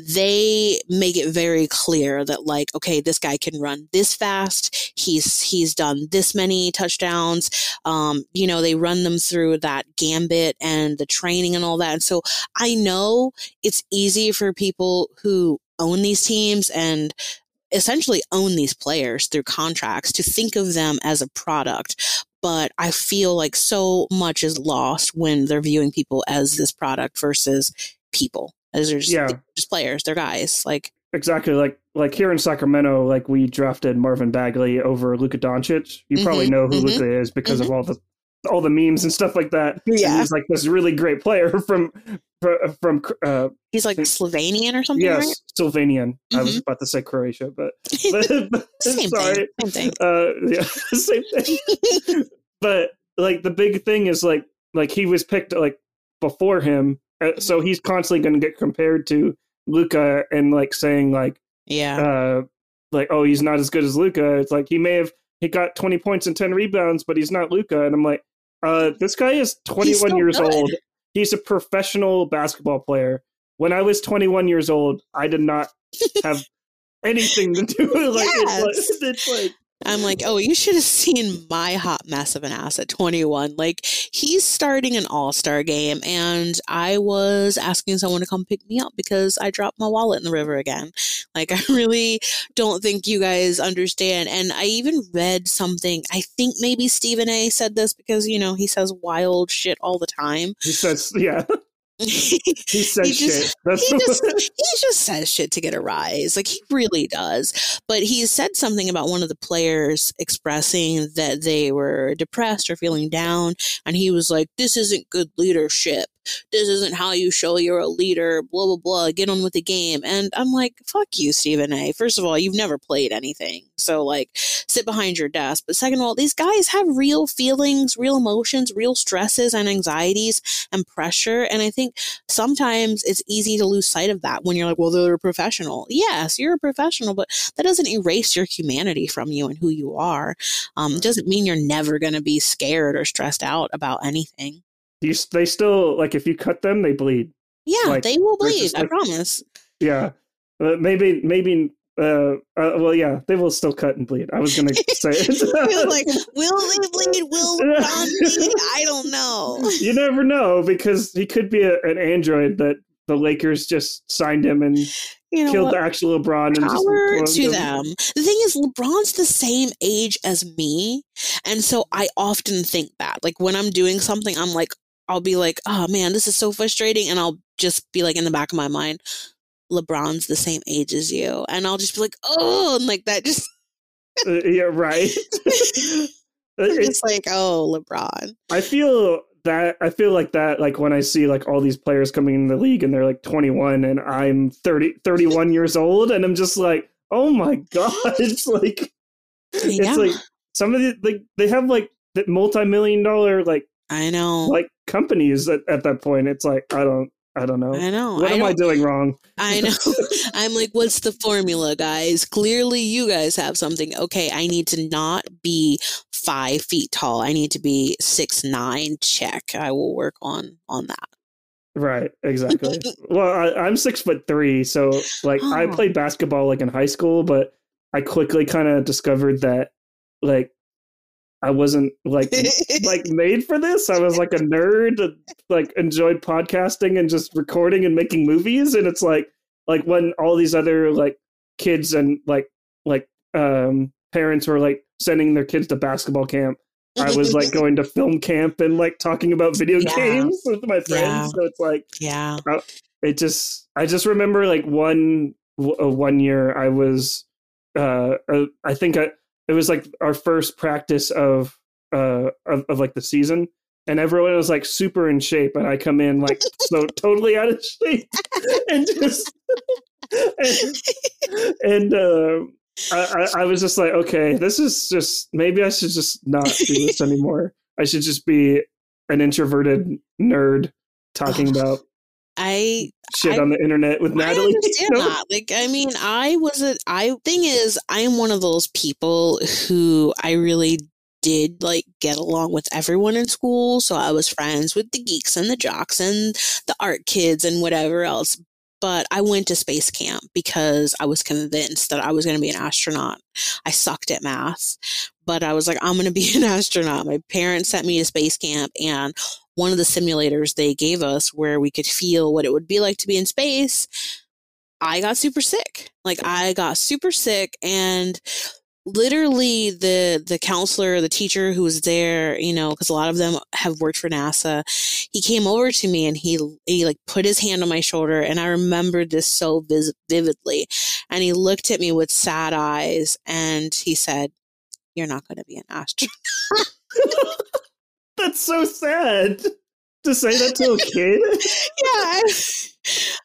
they make it very clear that like okay this guy can run this fast. He's he's done this many touchdowns. Um you know they run them through that gambit and the training and all that. And so i know it's easy for people who own these teams and essentially own these players through contracts to think of them as a product. But i feel like so much is lost when they're viewing people as this product versus people as they're just, Yeah. just players they're guys like exactly like like here in Sacramento, like we drafted Marvin Bagley over Luka Doncic. You probably Mhm, know who mhm, Luka is because of all the all the memes and stuff like that. And Yeah. he's like this really great player from from uh, he's like slovenian or something yes, right Slovenian. I was Mhm. about to say Croatia, but, but same sorry. thing same thing Uh, yeah, same thing. but like the big thing is like like he was picked like before him, so he's constantly going to get compared to Luka and like saying like yeah uh like oh he's not as good as Luka. It's like he may have he got twenty points and ten rebounds, but he's not Luka. And I'm like, uh, this guy is twenty one years good. old. He's a professional basketball player. When I was twenty one years old, I did not have anything to do with like, Yes. it's, like it's like I'm like, oh, you should have seen my hot mess of an ass at 21. Like, he's starting an all star game, and I was asking someone to come pick me up because I dropped my wallet in the river again. Like, I really don't think you guys understand. And I even read something, I think maybe Stephen A said this because, you know, he says wild shit all the time. he says yeah. he says he just- shit. That's he just he just says shit to get a rise. Like he really does. But he said something about one of the players expressing that they were depressed or feeling down, and he was like, "This isn't good leadership. This isn't how you show you're a leader." Blah blah blah. Get on with the game. And I'm like, "Fuck you, Stephen A. First of all, you've never played anything, so like, sit behind your desk. But second of all, these guys have real feelings, real emotions, real stresses and anxieties and pressure. And I think sometimes it's easy to lose sight of that when you're like, well, they're a professional. Yes, you're a professional, but that doesn't erase your humanity from you and who you are. Um, it doesn't mean you're never going to be scared or stressed out about anything. You, they still like if you cut them, they bleed. Yeah, Like, they will bleed. just, I promise. Yeah, uh, maybe maybe. Uh, uh, well, yeah, they will still cut and bleed. I was gonna say like, will they bleed? Will LeBron bleed? I don't know. you never know because he could be a, an android that the Lakers just signed him and You know killed what? the actual LeBron. And just power cloned to him. them. The thing is, LeBron's the same age as me. And so I often think that. Like when I'm doing something, I'm like, I'll be like, oh man, this is so frustrating. And I'll just be like in the back of my mind, LeBron's the same age as you. And I'll just be like, oh, and like that just, Uh, yeah, right. It- it's like, oh, LeBron. I feel that I feel like that like when I see like all these players coming in the league and they're like 21 and I'm 30 31 years old and I'm just like oh my god it's like Yeah, it's like some of the like they have like the multi-million dollar like I know. like companies at, at that point it's like I don't I don't know I know. what I am I doing wrong I know. I'm like, what's the formula, guys? Clearly, you guys have something. Okay, I need to not be five feet tall. I need to be six nine. Check. I will work on on that. right exactly well I, I'm six foot three so like I Oh. played basketball like in high school but I quickly kind of discovered that like I wasn't like like made for this. I was like a nerd, that, like enjoyed podcasting and just recording and making movies. And it's like like when all these other like kids and like like um parents were like sending their kids to basketball camp. I was like going to film camp and like talking about video Yeah. games with my friends. Yeah. So it's like yeah. it just I just remember like one w- uh, one year I was uh, uh I think I it was like our first practice of uh of, of like the season and everyone was like super in shape and I come in like so totally out of shape and just and, and uh I, I, I was just like okay this is just maybe I should just not do this anymore. I should just be an introverted nerd talking about I shit I- on the internet with I Natali. understand No. that. Like, I mean, I was a. I thing is, I am one of those people who I really did like get along with everyone in school. So I was friends with the geeks and the jocks and the art kids and whatever else. But I went to space camp because I was convinced that I was going to be an astronaut. I sucked at math, but I was like, I'm going to be an astronaut. My parents sent me to space camp, and one of the simulators they gave us where we could feel what it would be like to be in space, I got super sick. Like I got super sick and literally the the counselor, the teacher who was there, you know, cuz a lot of them have worked for NASA, he came over to me and he he like put his hand on my shoulder and I remember this so vis- vividly. And he looked at me with sad eyes and he said, "You're not going to be an astronaut." That's so sad to say that to a kid. yeah, I,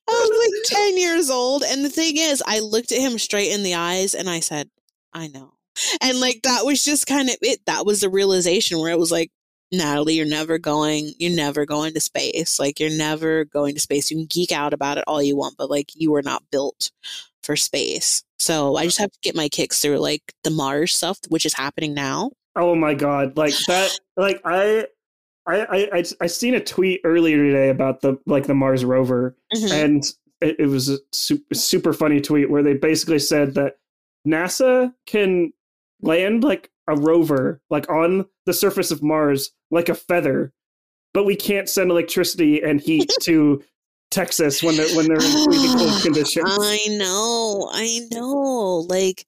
was like 10 years old. And the thing is, I looked at him straight in the eyes and I said, I know. And like, that was just kind of it. That was the realization where it was like, Natali, you're never going, you're never going to space. Like, you're never going to space. You can geek out about it all you want, but like, you were not built for space. So I just have to get my kicks through like the Mars stuff, which is happening now. Oh my god! Like that. Like I, I, I, I, I seen a tweet earlier today about the like the Mars rover, Mhm. and it, it was a super, super funny tweet where they basically said that NASA can land like a rover like on the surface of Mars like a feather, but we can't send electricity and heat to Texas when they're when they're in freezing cold conditions. I know, I know. Like,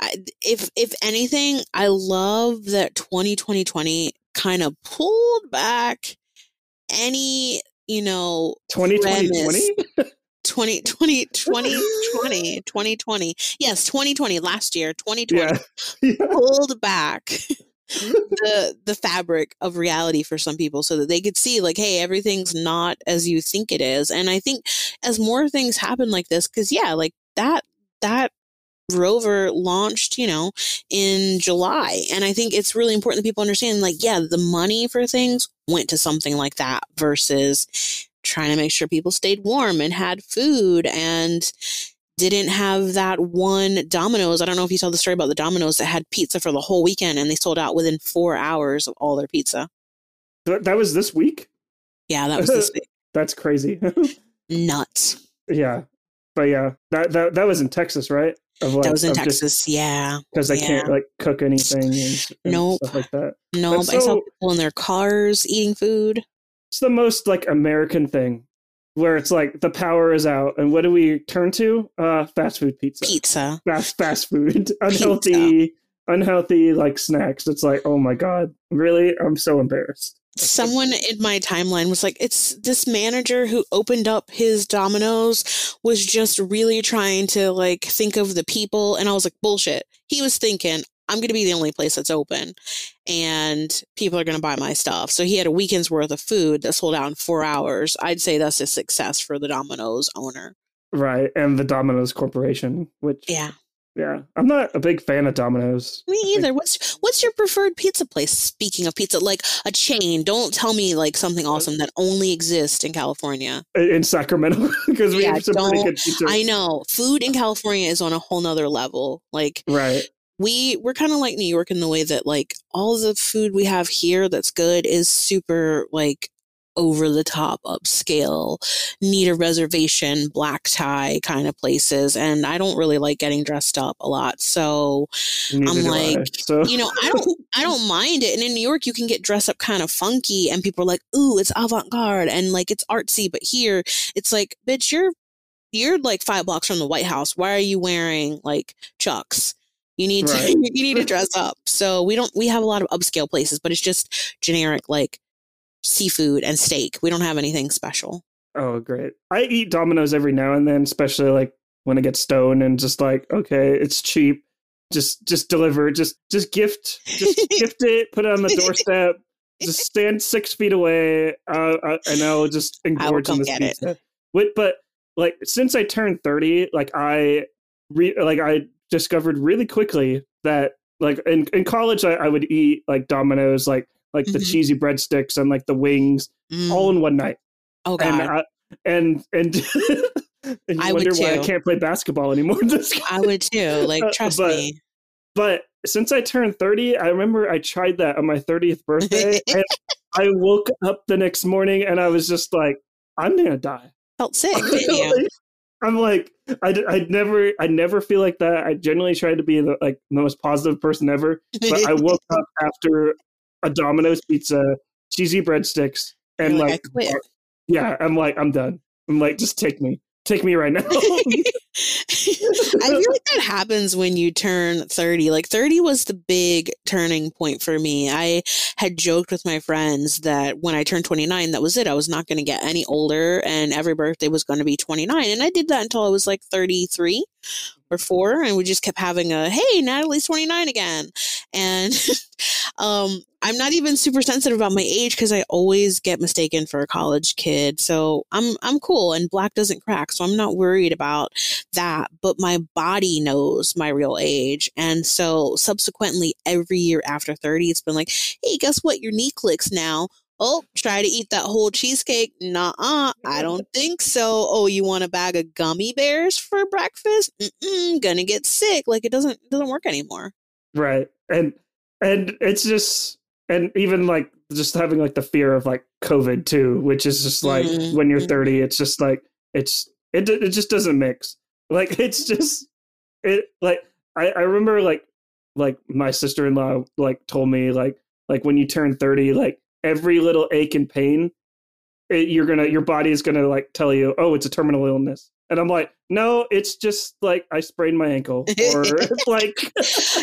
I, if if anything, I love that 2020 kind of pulled back any you know, 2020 premise. 20, 20, 2020, 2020. Yes, 2020, last year, 2020, Yeah. yeah. pulled back the the fabric of reality for some people so that they could see like hey everything's not as you think it is. And i think as more things happen like this because yeah like that that rover launched you know in july. And i think it's really important that people understand like yeah the money for things went to something like that versus trying to make sure people stayed warm and had food and didn't have that one Domino's. I don't know if you saw the story about the Domino's that had pizza for the whole weekend and they sold out within four hours of all their pizza. That, was this week? Yeah, that was this week. That's crazy. Nuts. yeah. But yeah, that, that that was in Texas, right? Of like, That was in of just- Texas. yeah. because they Yeah. can't like cook anything and, and Nope. stuff like that. No, That's but I saw people in their cars eating food. It's the most like American thing where it's like the power is out and what do we turn to? Uh fast food pizza. Pizza. Fast fast food. unhealthy unhealthy like snacks. It's like, oh my god. Really? I'm so embarrassed. Someone in my timeline was like, it's this manager who opened up his Domino's was just really trying to like think of the people. And I was like, bullshit. He was thinking, I'm going to be the only place that's open and people are going to buy my stuff. So he had a weekend's worth of food that sold out in four hours. I'd say that's a success for the Domino's owner. Right. And the Domino's Corporation, which Yeah. yeah. I'm not a big fan of Domino's. Me either. What's what's your preferred pizza place? Speaking of pizza, like a chain. Don't tell me like something uh, awesome that only exists in California. In Sacramento, because we Yeah, have some pretty good pizza. I know food in uh. California is on a whole nother level. Like Right. We we're kind of like New York in the way that like all the food we have here that's good is super like over the top upscale need a reservation black tie kind of places and i don't really like getting dressed up a lot so Neither do I. like, so you know, I don't I don't mind it. And in New York you can get dressed up kind of funky and people are like, ooh, it's avant garde and like it's artsy, but here it's like, bitch, you're you're like five blocks from the White House. Why are you wearing like chucks? You need to you need to dress up. So we don't we have a lot of upscale places, but it's just generic like seafood and steak. We don't have anything special. Oh, great. I eat Domino's every now and then, especially like when I get stoned and just like, okay, it's cheap. Just just deliver, just just gift, just gift it, put it on the doorstep, just stand six feet away, uh, uh, and I'll just engorge on in this get it. pizza. But like since I turned 30, like I re- like I discovered really quickly that like in, in college I, I would eat like Domino's, like like the Mhm. cheesy breadsticks and like the wings Mm. all in one night oh and god. I, and and, and you I would wonder why I can't play basketball anymore. This. I would too. Like Uh, trust but- me. But since I turned thirty, I remember I tried that on my thirtieth birthday, and I woke up the next morning and I was just like, I'm gonna die. Felt sick, didn't you? I'm like, I I never I never feel like that. I generally try to be the like the most positive person ever, but I woke up after a Domino's pizza, cheesy breadsticks, and You're like, like, I quit. yeah, I'm like, I'm done. I'm like, just take me, take me right now. I feel like that happens when you turn 30. Like 30 was the big turning point for me. I had joked with my friends that when I turned 29, that was it. I was not going to get any older and every birthday was going to be 29. And I did that until I was like 33 or 4 and we just kept having a hey, Natali's 29 again. And um I'm not even super sensitive about my age cuz I always get mistaken for a college kid. So I'm I'm cool and black doesn't crack. So I'm not worried about that, but my body knows my real age. And so subsequently, every year after 30, it's been like, hey, guess what? Your knee clicks now. Oh, try to eat that whole cheesecake. nah-uh I don't think so. Oh, you want a bag of gummy bears for breakfast? Mm-mm, gonna get sick. Like it doesn't it doesn't work anymore. right and and it's just and even like just having like the fear of like covid too which is just like Mhm, when you're mhm. 30 it's just like it's it it just doesn't mix. Like it's just it like i i remember like like my sister-in-law like told me like like when you turn 30 like every little ache and pain it, you're gonna your body is gonna like tell you oh it's a terminal illness and i'm like no it's just like i sprained my ankle or like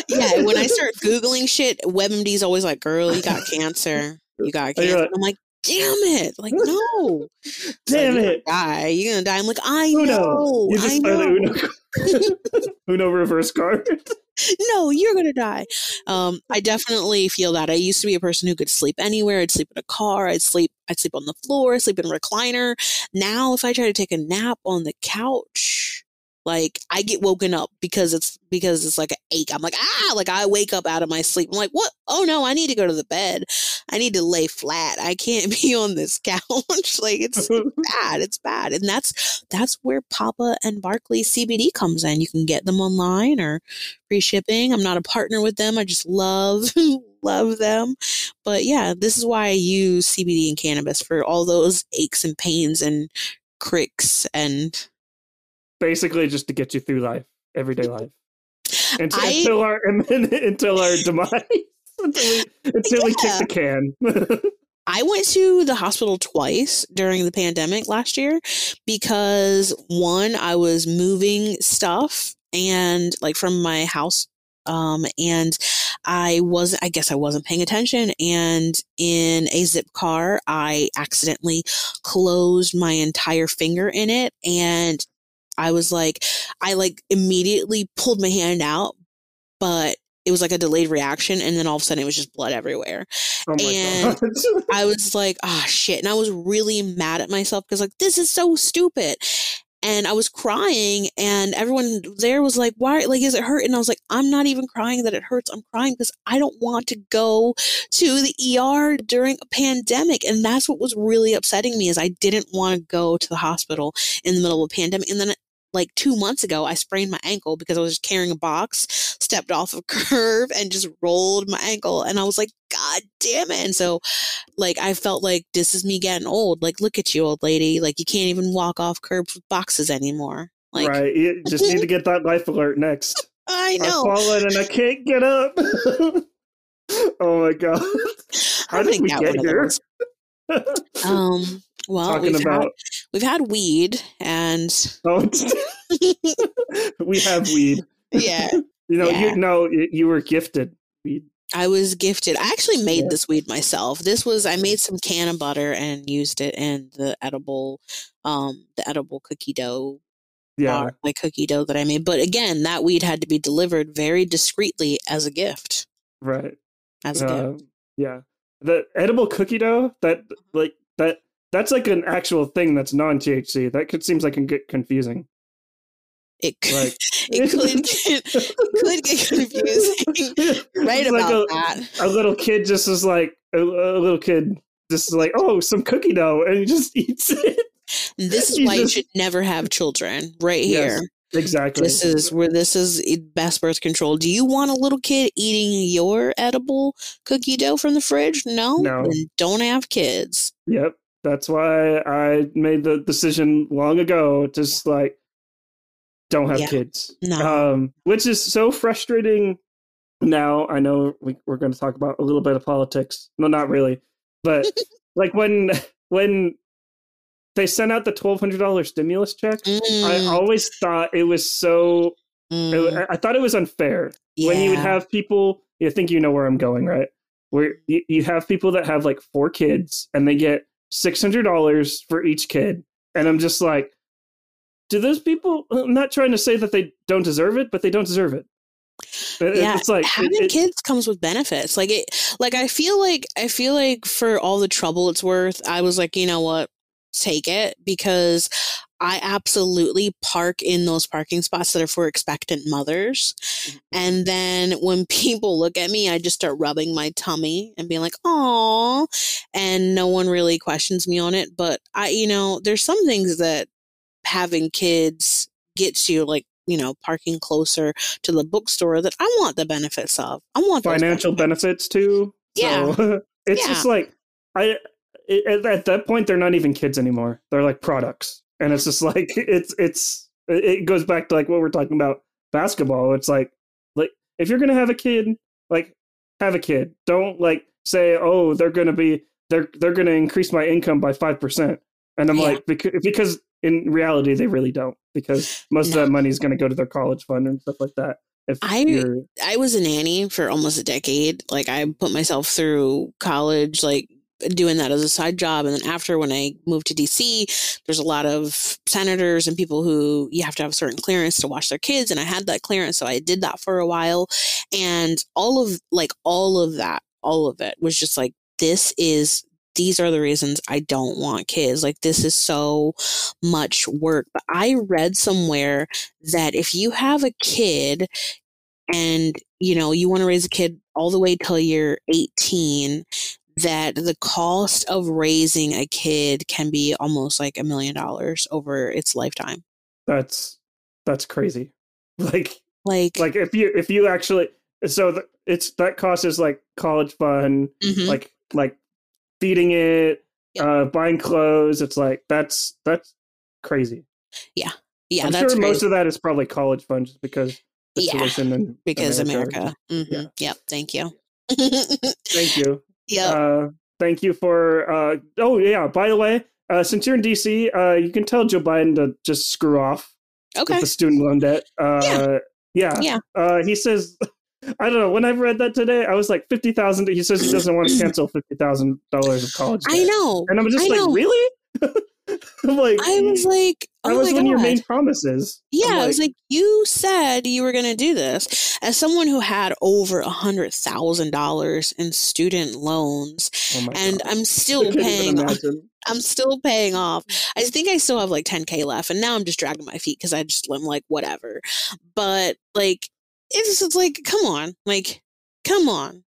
Yeah, when I start Googling shit, WebMD's always like, girl, you got cancer. You got cancer. like- I'm like, damn it. Like, no. Damn like, it. Die. You're going to die. I'm like, I Uno. know. You just I know. Uno, Uno reverse card. no, you're gonna die. Um, I definitely feel that. I used to be a person who could sleep anywhere. I'd sleep in a car. I'd sleep. I'd sleep on the floor. Sleep in a recliner. Now, if I try to take a nap on the couch, like I get woken up because it's because it's like an ache. I'm like ah, like I wake up out of my sleep. I'm like, what? Oh no, I need to go to the bed. I need to lay flat. I can't be on this couch. like it's bad. It's bad. And that's that's where Papa and Barkley CBD comes in. You can get them online or free shipping. I'm not a partner with them. I just love love them. But yeah, this is why I use CBD and cannabis for all those aches and pains and cricks and Basically, just to get you through life, everyday life, until, I- until our until our demise, until we, until we kick the can. I went to the hospital twice during the pandemic last year because one, I was moving stuff and like from my house. Um, and I wasn't, I guess I wasn't paying attention. And in a Zipcar, I accidentally closed my entire finger in it. And I was like, I like immediately pulled my hand out, but it was like a delayed reaction. And then all of a sudden it was just blood everywhere. oh And- I was like, ah, shit. And I was really mad at myself because, like, this is so stupid. And I was crying, and everyone there was like, why? Like, is it hurt? And I was like, I'm not even crying that it hurts. I'm crying because I don't want to go to the ER during a pandemic. And that's what was really upsetting me is I didn't want to go to the hospital in the middle of a pandemic. And then like two months ago, I sprained my ankle because I was carrying a box, stepped off a curve, and just rolled my ankle. And I was like, God damn it. And so, like, I felt like this is me getting old. Like, look at you, old lady. Like, you can't even walk off curbs with boxes anymore. Like, right, you just need to get that life alert next. I know. I've know. fallen and I can't get up. oh my god! How I did think we get here? Um, well, Talking we've about had, we've had weed and oh, we have weed. yeah, You know, Yeah. you know, you were gifted weed. I was gifted. I actually made this weed myself. This was I made some cannabutter and used it in the edible, um, the edible cookie dough, Yeah, bar, like cookie dough that I made. But again, that weed had to be delivered very discreetly as a gift. right. As a gift. Uh, yeah, the edible cookie dough. That like that. That's like an actual thing that's non THC. That could seems like can get confusing. It could, like- it could get, could get confusing. right It's like about a, that. a little kid just is like a, a little kid just is like oh some cookie dough and he just eats it this is He's why you should never have children. Right Yes, here. exactly This is where this is best birth control. Do you want a little kid eating your edible cookie dough from the fridge? No. No. Then don't have kids. yep that's why i made the decision long ago just like don't have Yeah. kids. No. um which is so frustrating now. I know we, we're going to talk about a little bit of politics. No not really but like when when they sent out the $1200 stimulus check i Mm, always thought it was so mm, I, I thought it was unfair. When you would have people you think you know where i'm going right? Where you, you have people that have like four kids and they get $600 for each kid. And i'm just like do those people i'm not trying to say that they don't deserve it but they don't deserve it Yeah, it's like having it- it- kids comes with benefits. Like it like I feel like I feel like for all the trouble it's worth, I was like, you know what? Take it because I absolutely park in those parking spots that are for expectant mothers. Mm-hmm. And then when people look at me, I just start rubbing my tummy and being like, "Oh," and no one really questions me on it. But I, you know, there's some things that having kids gets you, like you know, parking closer to the bookstore that I want the benefits of. I want financial benefits too Yeah. so it's Yeah. just like i it, at- at that point they're not even kids anymore they're like products and it's just like it's it's it goes back to like what we're talking about basketball it's like like if you're gonna have a kid like have a kid don't like say oh they're gonna be they're they're gonna increase my income by 5% and i'm Yeah. like because, because in reality they really don't because most No. of that money is going to go to their college fund and stuff like that if I- you're I was a nanny for almost a decade. Like I put myself through college, like doing that as a side job. And then after when I moved to DC, there's a lot of senators and people who you have to have a certain clearance to watch their kids. And I had that clearance. So I did that for a while. And all of like all of that, all of it was just like, this is these are the reasons I don't want kids. Like, this is so much work. But I read somewhere that if you have a kid and, you know, you want to raise a kid all the way till you're 18, that the cost of raising a kid can be almost like a million dollars over its lifetime. That's that's crazy. Like like like if you if you actually so the, it's that cost is like college fund, Mhm. like like feeding it, Yep. uh buying clothes. It's like that's that's crazy. yeah, yeah. I'm sure most of that is probably college funds just because the Yeah, in because America. mm-hmm Yeah. Yep. Thank you. Thank you. yep. Uh, thank you for. Uh, oh yeah. By the way, uh, since you're in DC, uh, you can tell Joe Biden to just screw off okay. with the student loan debt. Uh, yeah. Yeah. Yeah. Uh, he says. I don't know. When I read that today, I was like fifty thousand. He says he doesn't want to cancel fifty thousand dollars of college. I know. and I'm just I like, know. really? I'm like, I was like, that oh was one of your main promises. Yeah, I'm I was like, you said you were going to do this. As someone who had over a hundred thousand dollars in student loans, oh and God. I'm still paying. I'm still paying off. I think I still have like 10k left, and now I'm just dragging my feet because I just I'm like whatever. But like, it's just like, come on, like, come on.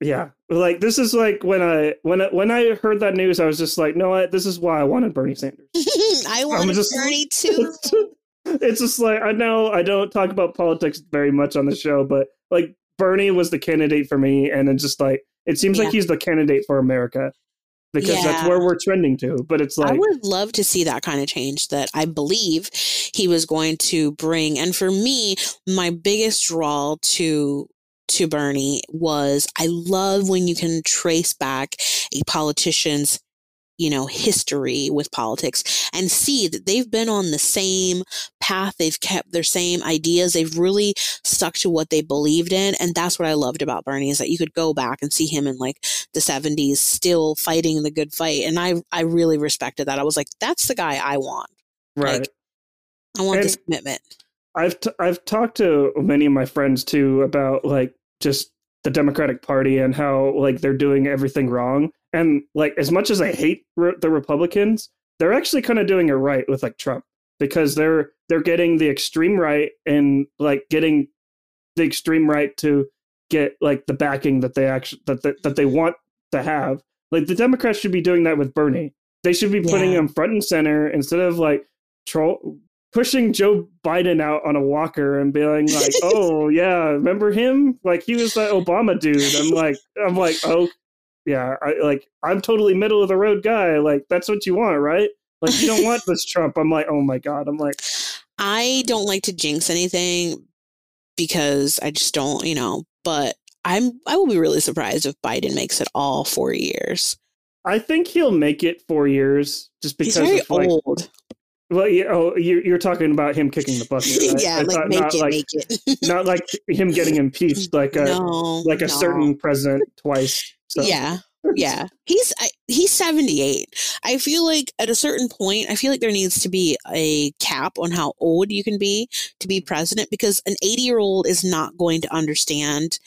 Yeah, like this is like when I when I, when I heard that news, I was just like, no, I, this is why I wanted Bernie Sanders. I want a just- journey too. It's, it's just like I know I don't talk about politics very much on the show, but like Bernie was the candidate for me, and it's just like it seems Yeah. like he's the candidate for America because that's where we're trending to. But it's like I would love to see that kind of change that I believe he was going to bring. And for me, my biggest draw to to Bernie was I love when you can trace back a politician's you know history with politics and see that they've been on the same path they've kept their same ideas they've really stuck to what they believed in and that's what i loved about bernie is that you could go back and see him in like the 70s still fighting the good fight and i i really respected that i was like that's the guy i want right. like, i want this commitment I've t- I've talked to many of my friends too about like just the Democratic Party and how like they're doing everything wrong. And like as much as I hate re- the Republicans, they're actually kind of doing it right with like Trump because they're they're getting the extreme right and like getting the extreme right to get like the backing that they actually that that, that they want to have. Like the Democrats should be doing that with Bernie. They should be putting Yeah. him front and center instead of like troll pushing Joe Biden out on a walker and being like, "Oh yeah, remember him? Like he was that Obama dude." I'm like, I'm like, oh yeah, I like I'm totally middle of the road guy. Like that's what you want, right? Like you don't want this Trump. I'm like, oh my god. I'm like, I don't like to jinx anything because I just don't, you know, but I'm I will be really surprised if Biden makes it all four years. I think he'll make it four years just because He's very of like, old. well, oh, you, you're talking about him kicking the bucket, right? yeah, I like thought make not it, like make it. not like him getting impeached, like a no, like a no. certain president twice. So. Yeah, yeah. He's I, he's seventy eight. I feel like at a certain point, I feel like there needs to be a cap on how old you can be to be president because an eighty year old is not going to understand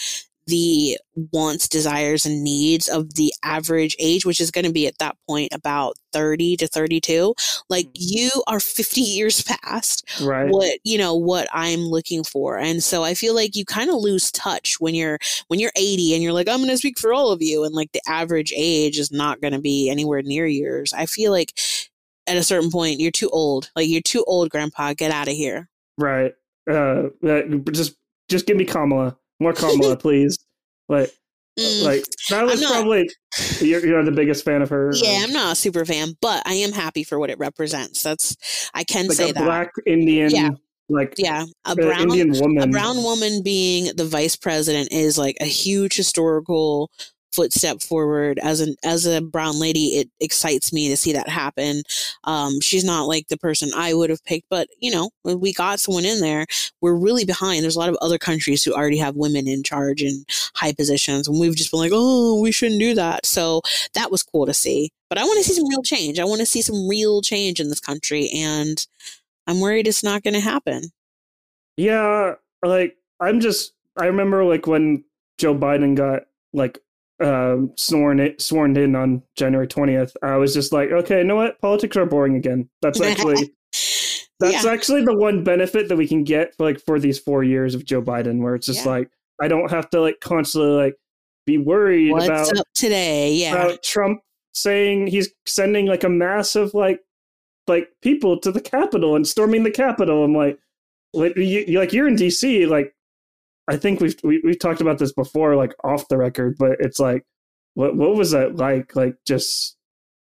the wants, desires, and needs of the average age, which is going to be at that point about 30 to 32. Like Mhm. you are 50 years past right. what you know what i'm looking for and so i feel like you kind of lose touch when you're when you're 80 and you're like i'm going to speak for all of you and like the average age is not going to be anywhere near yours i feel like at a certain point you're too old like you're too old grandpa get out of here Right. Uh, uh, just just give me Kamala, more Kamala, please. Like, Mm, like that was not- probably you're, you're the biggest fan of her. yeah i'm not a super fan but i am happy for what it represents that's i can like say a that black Indian, Yeah. like yeah a uh, brown Indian woman. a brown woman being the vice president is like a huge historical footstep forward. As an as a brown lady it excites me to see that happen. Um, she's not like the person i would have picked but you know we got someone in there we're really behind. There's a lot of other countries who already have women in charge in high positions and we've just been like oh we shouldn't do that. So that was cool to see. But i want to see some real change. I want to see some real change in this country and i'm worried it's not going to happen. Yeah like i'm just i remember like when joe biden got like um, sworn it, sworn in on January 20th, I was just like, okay, you know what? Politics are boring again. That's actually that's yeah. actually the one benefit that we can get for, like for these 4 years of Joe Biden where it's just yeah. like I don't have to like constantly like be worried What's about today, yeah. About Trump saying he's sending like a massive like like people to the Capitol and storming the Capitol. I'm like, like you, like you're in DC, like I think we've we, have we have talked about this before, like off the record, but it's like, what what was that like? Like just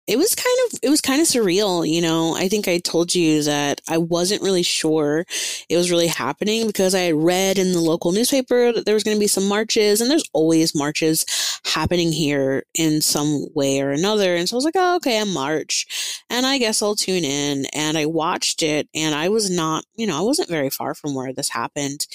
it was kind of it was kind of surreal you know i think i told you that i wasn't really sure it was really happening because i had read in the local newspaper that there was going to be some marches and there's always marches happening here in some way or another and so i was like oh okay a march and i guess i'll tune in and i watched it and i was not you know i wasn't very far from where this happened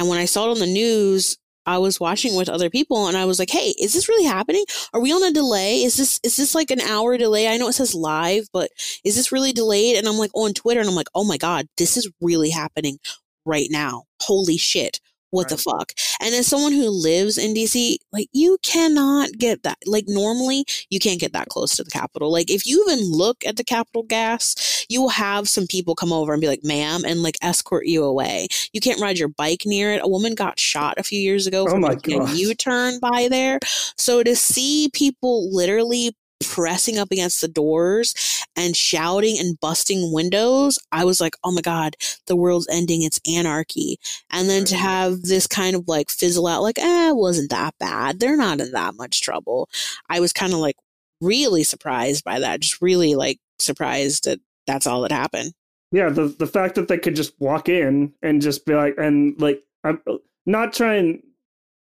and when I saw it on the news, I was watching with other people and I was like, "Hey, is this really happening? Are we on a delay? Is this is this like an hour delay? I know it says live, but is this really delayed?" And I'm like on Twitter and I'm like, "Oh my god, this is really happening right now. Holy shit what right. the fuck? And as someone who lives in DC, like you cannot get that. Like normally, you can't get that close to the Capitol. Like if you even look at the Capitol gas, you will have some people come over and be like, "Ma'am," and like escort you away. You can't ride your bike near it. A woman got shot a few years ago oh for making a U-turn by there. So to see people literally pressing up against the doors and shouting and busting windows, I was like, oh my God, the world's ending. It's anarchy. And then to have this kind of like fizzle out, like, eh, it wasn't that bad. They're not in that much trouble. I was kind of like really surprised by that. Just really like surprised that that's all that happened. Yeah. The, the fact that they could just walk in and just be like, and like, I'm not trying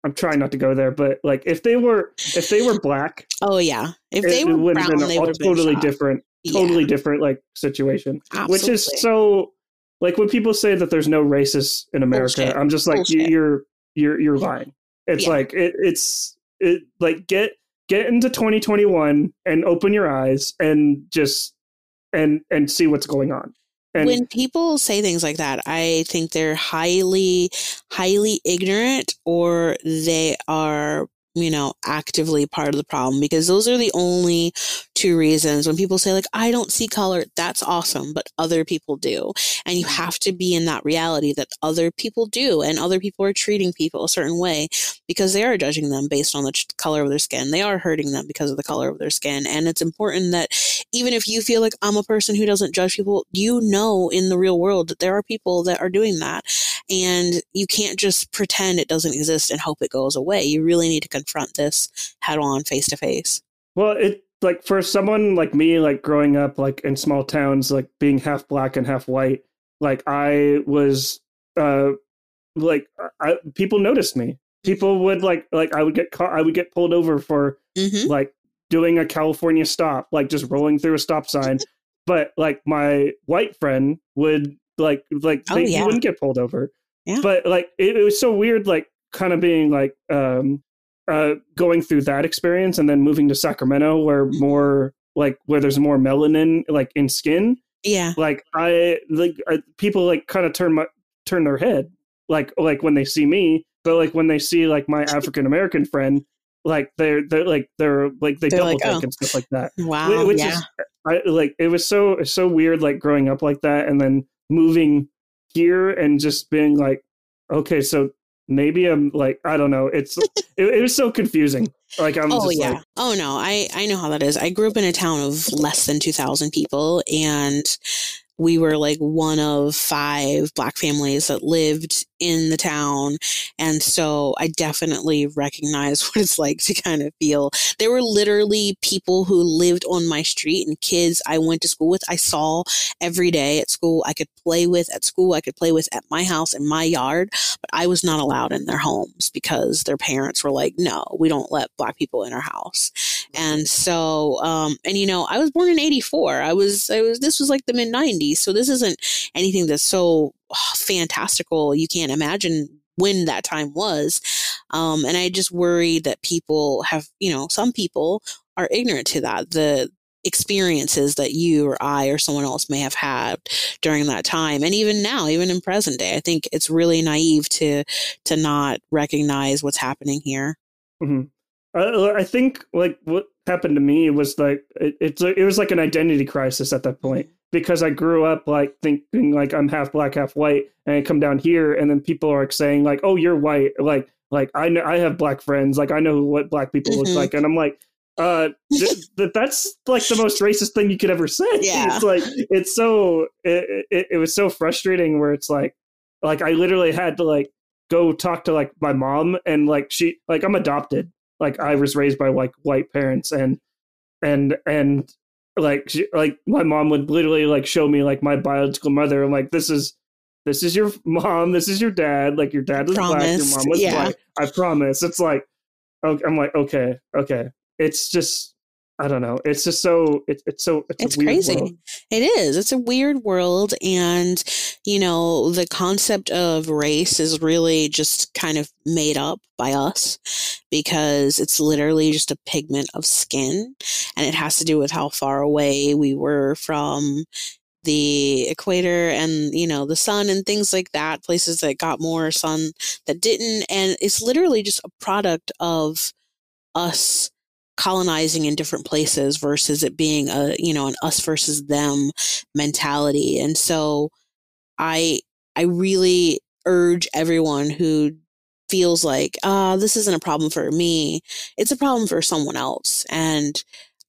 I'm trying not to go there, but like if they were if they were black, oh yeah, if they it, were would brown, been a totally been different, totally yeah. different like situation. Absolutely. Which is so like when people say that there's no racists in America, Bullshit. I'm just like Bullshit. you're you're you're lying. It's yeah. like it, it's it like get get into 2021 and open your eyes and just and and see what's going on. And when people say things like that, I think they're highly, highly ignorant or they are you know, actively part of the problem because those are the only two reasons. When people say, like, I don't see color, that's awesome, but other people do. And you have to be in that reality that other people do and other people are treating people a certain way because they are judging them based on the color of their skin. They are hurting them because of the color of their skin. And it's important that even if you feel like I'm a person who doesn't judge people, you know in the real world that there are people that are doing that. And you can't just pretend it doesn't exist and hope it goes away. You really need to confront this head on face to face. Well, it like for someone like me, like growing up like in small towns, like being half black and half white, like I was uh like I, people noticed me. People would like like I would get caught I would get pulled over for mm-hmm. like doing a California stop, like just rolling through a stop sign. but like my white friend would like like oh, they, yeah. he wouldn't get pulled over. Yeah. But like it, it was so weird, like kind of being like um uh, going through that experience and then moving to Sacramento, where more like where there's more melanin like in skin. Yeah, like I like I, people like kind of turn my turn their head like like when they see me, but like when they see like my African American friend, like they're they're like they're like they they're double like, oh. and stuff like that. Wow, which yeah. is I like it was so so weird like growing up like that and then moving here and just being like okay so maybe I'm like I don't know. It's it, it was so confusing. Like I'm. Oh yeah. Like, oh no. I I know how that is. I grew up in a town of less than two thousand people, and we were like one of five black families that lived in the town. And so I definitely recognize what it's like to kind of feel. There were literally people who lived on my street and kids I went to school with. I saw every day at school. I could play with at school. I could play with at my house in my yard, but I was not allowed in their homes because their parents were like, no, we don't let black people in our house. And so, um, and you know, I was born in 84. I was, I was, this was like the mid 90s. So this isn't anything that's so fantastical. You can't imagine when that time was. Um, and I just worry that people have, you know, some people are ignorant to that. The, experiences that you or I or someone else may have had during that time and even now even in present day I think it's really naive to to not recognize what's happening here mm-hmm. Uh, I think like what happened to me was like it, it's it was like an identity crisis at that point because I grew up like thinking like I'm half black, half white, and I come down here and then people are like saying like, "Oh, you're white." Like like I know I have black friends, like I know what black people mm-hmm. look like, and I'm like, uh, th- that's like the most racist thing you could ever say. Yeah. It's like it's so it, it, it was so frustrating where it's like like I literally had to like go talk to like my mom and like she like I'm adopted like I was raised by like white parents and and and like she, like my mom would literally like show me like my biological mother and like this is this is your mom this is your dad like your dad was black your mom was yeah. white I promise it's like okay, I'm like okay okay it's just I don't know. It's just so it, it's so it's, it's crazy. World. It is. It's a weird world, and you know the concept of race is really just kind of made up by us because it's literally just a pigment of skin, and it has to do with how far away we were from the equator and you know the sun and things like that places that got more sun that didn't and it's literally just a product of us colonizing in different places versus it being a you know an us versus them mentality. And so i i really urge everyone who feels like ah uh, this isn't a problem for me. It's a problem for someone else. And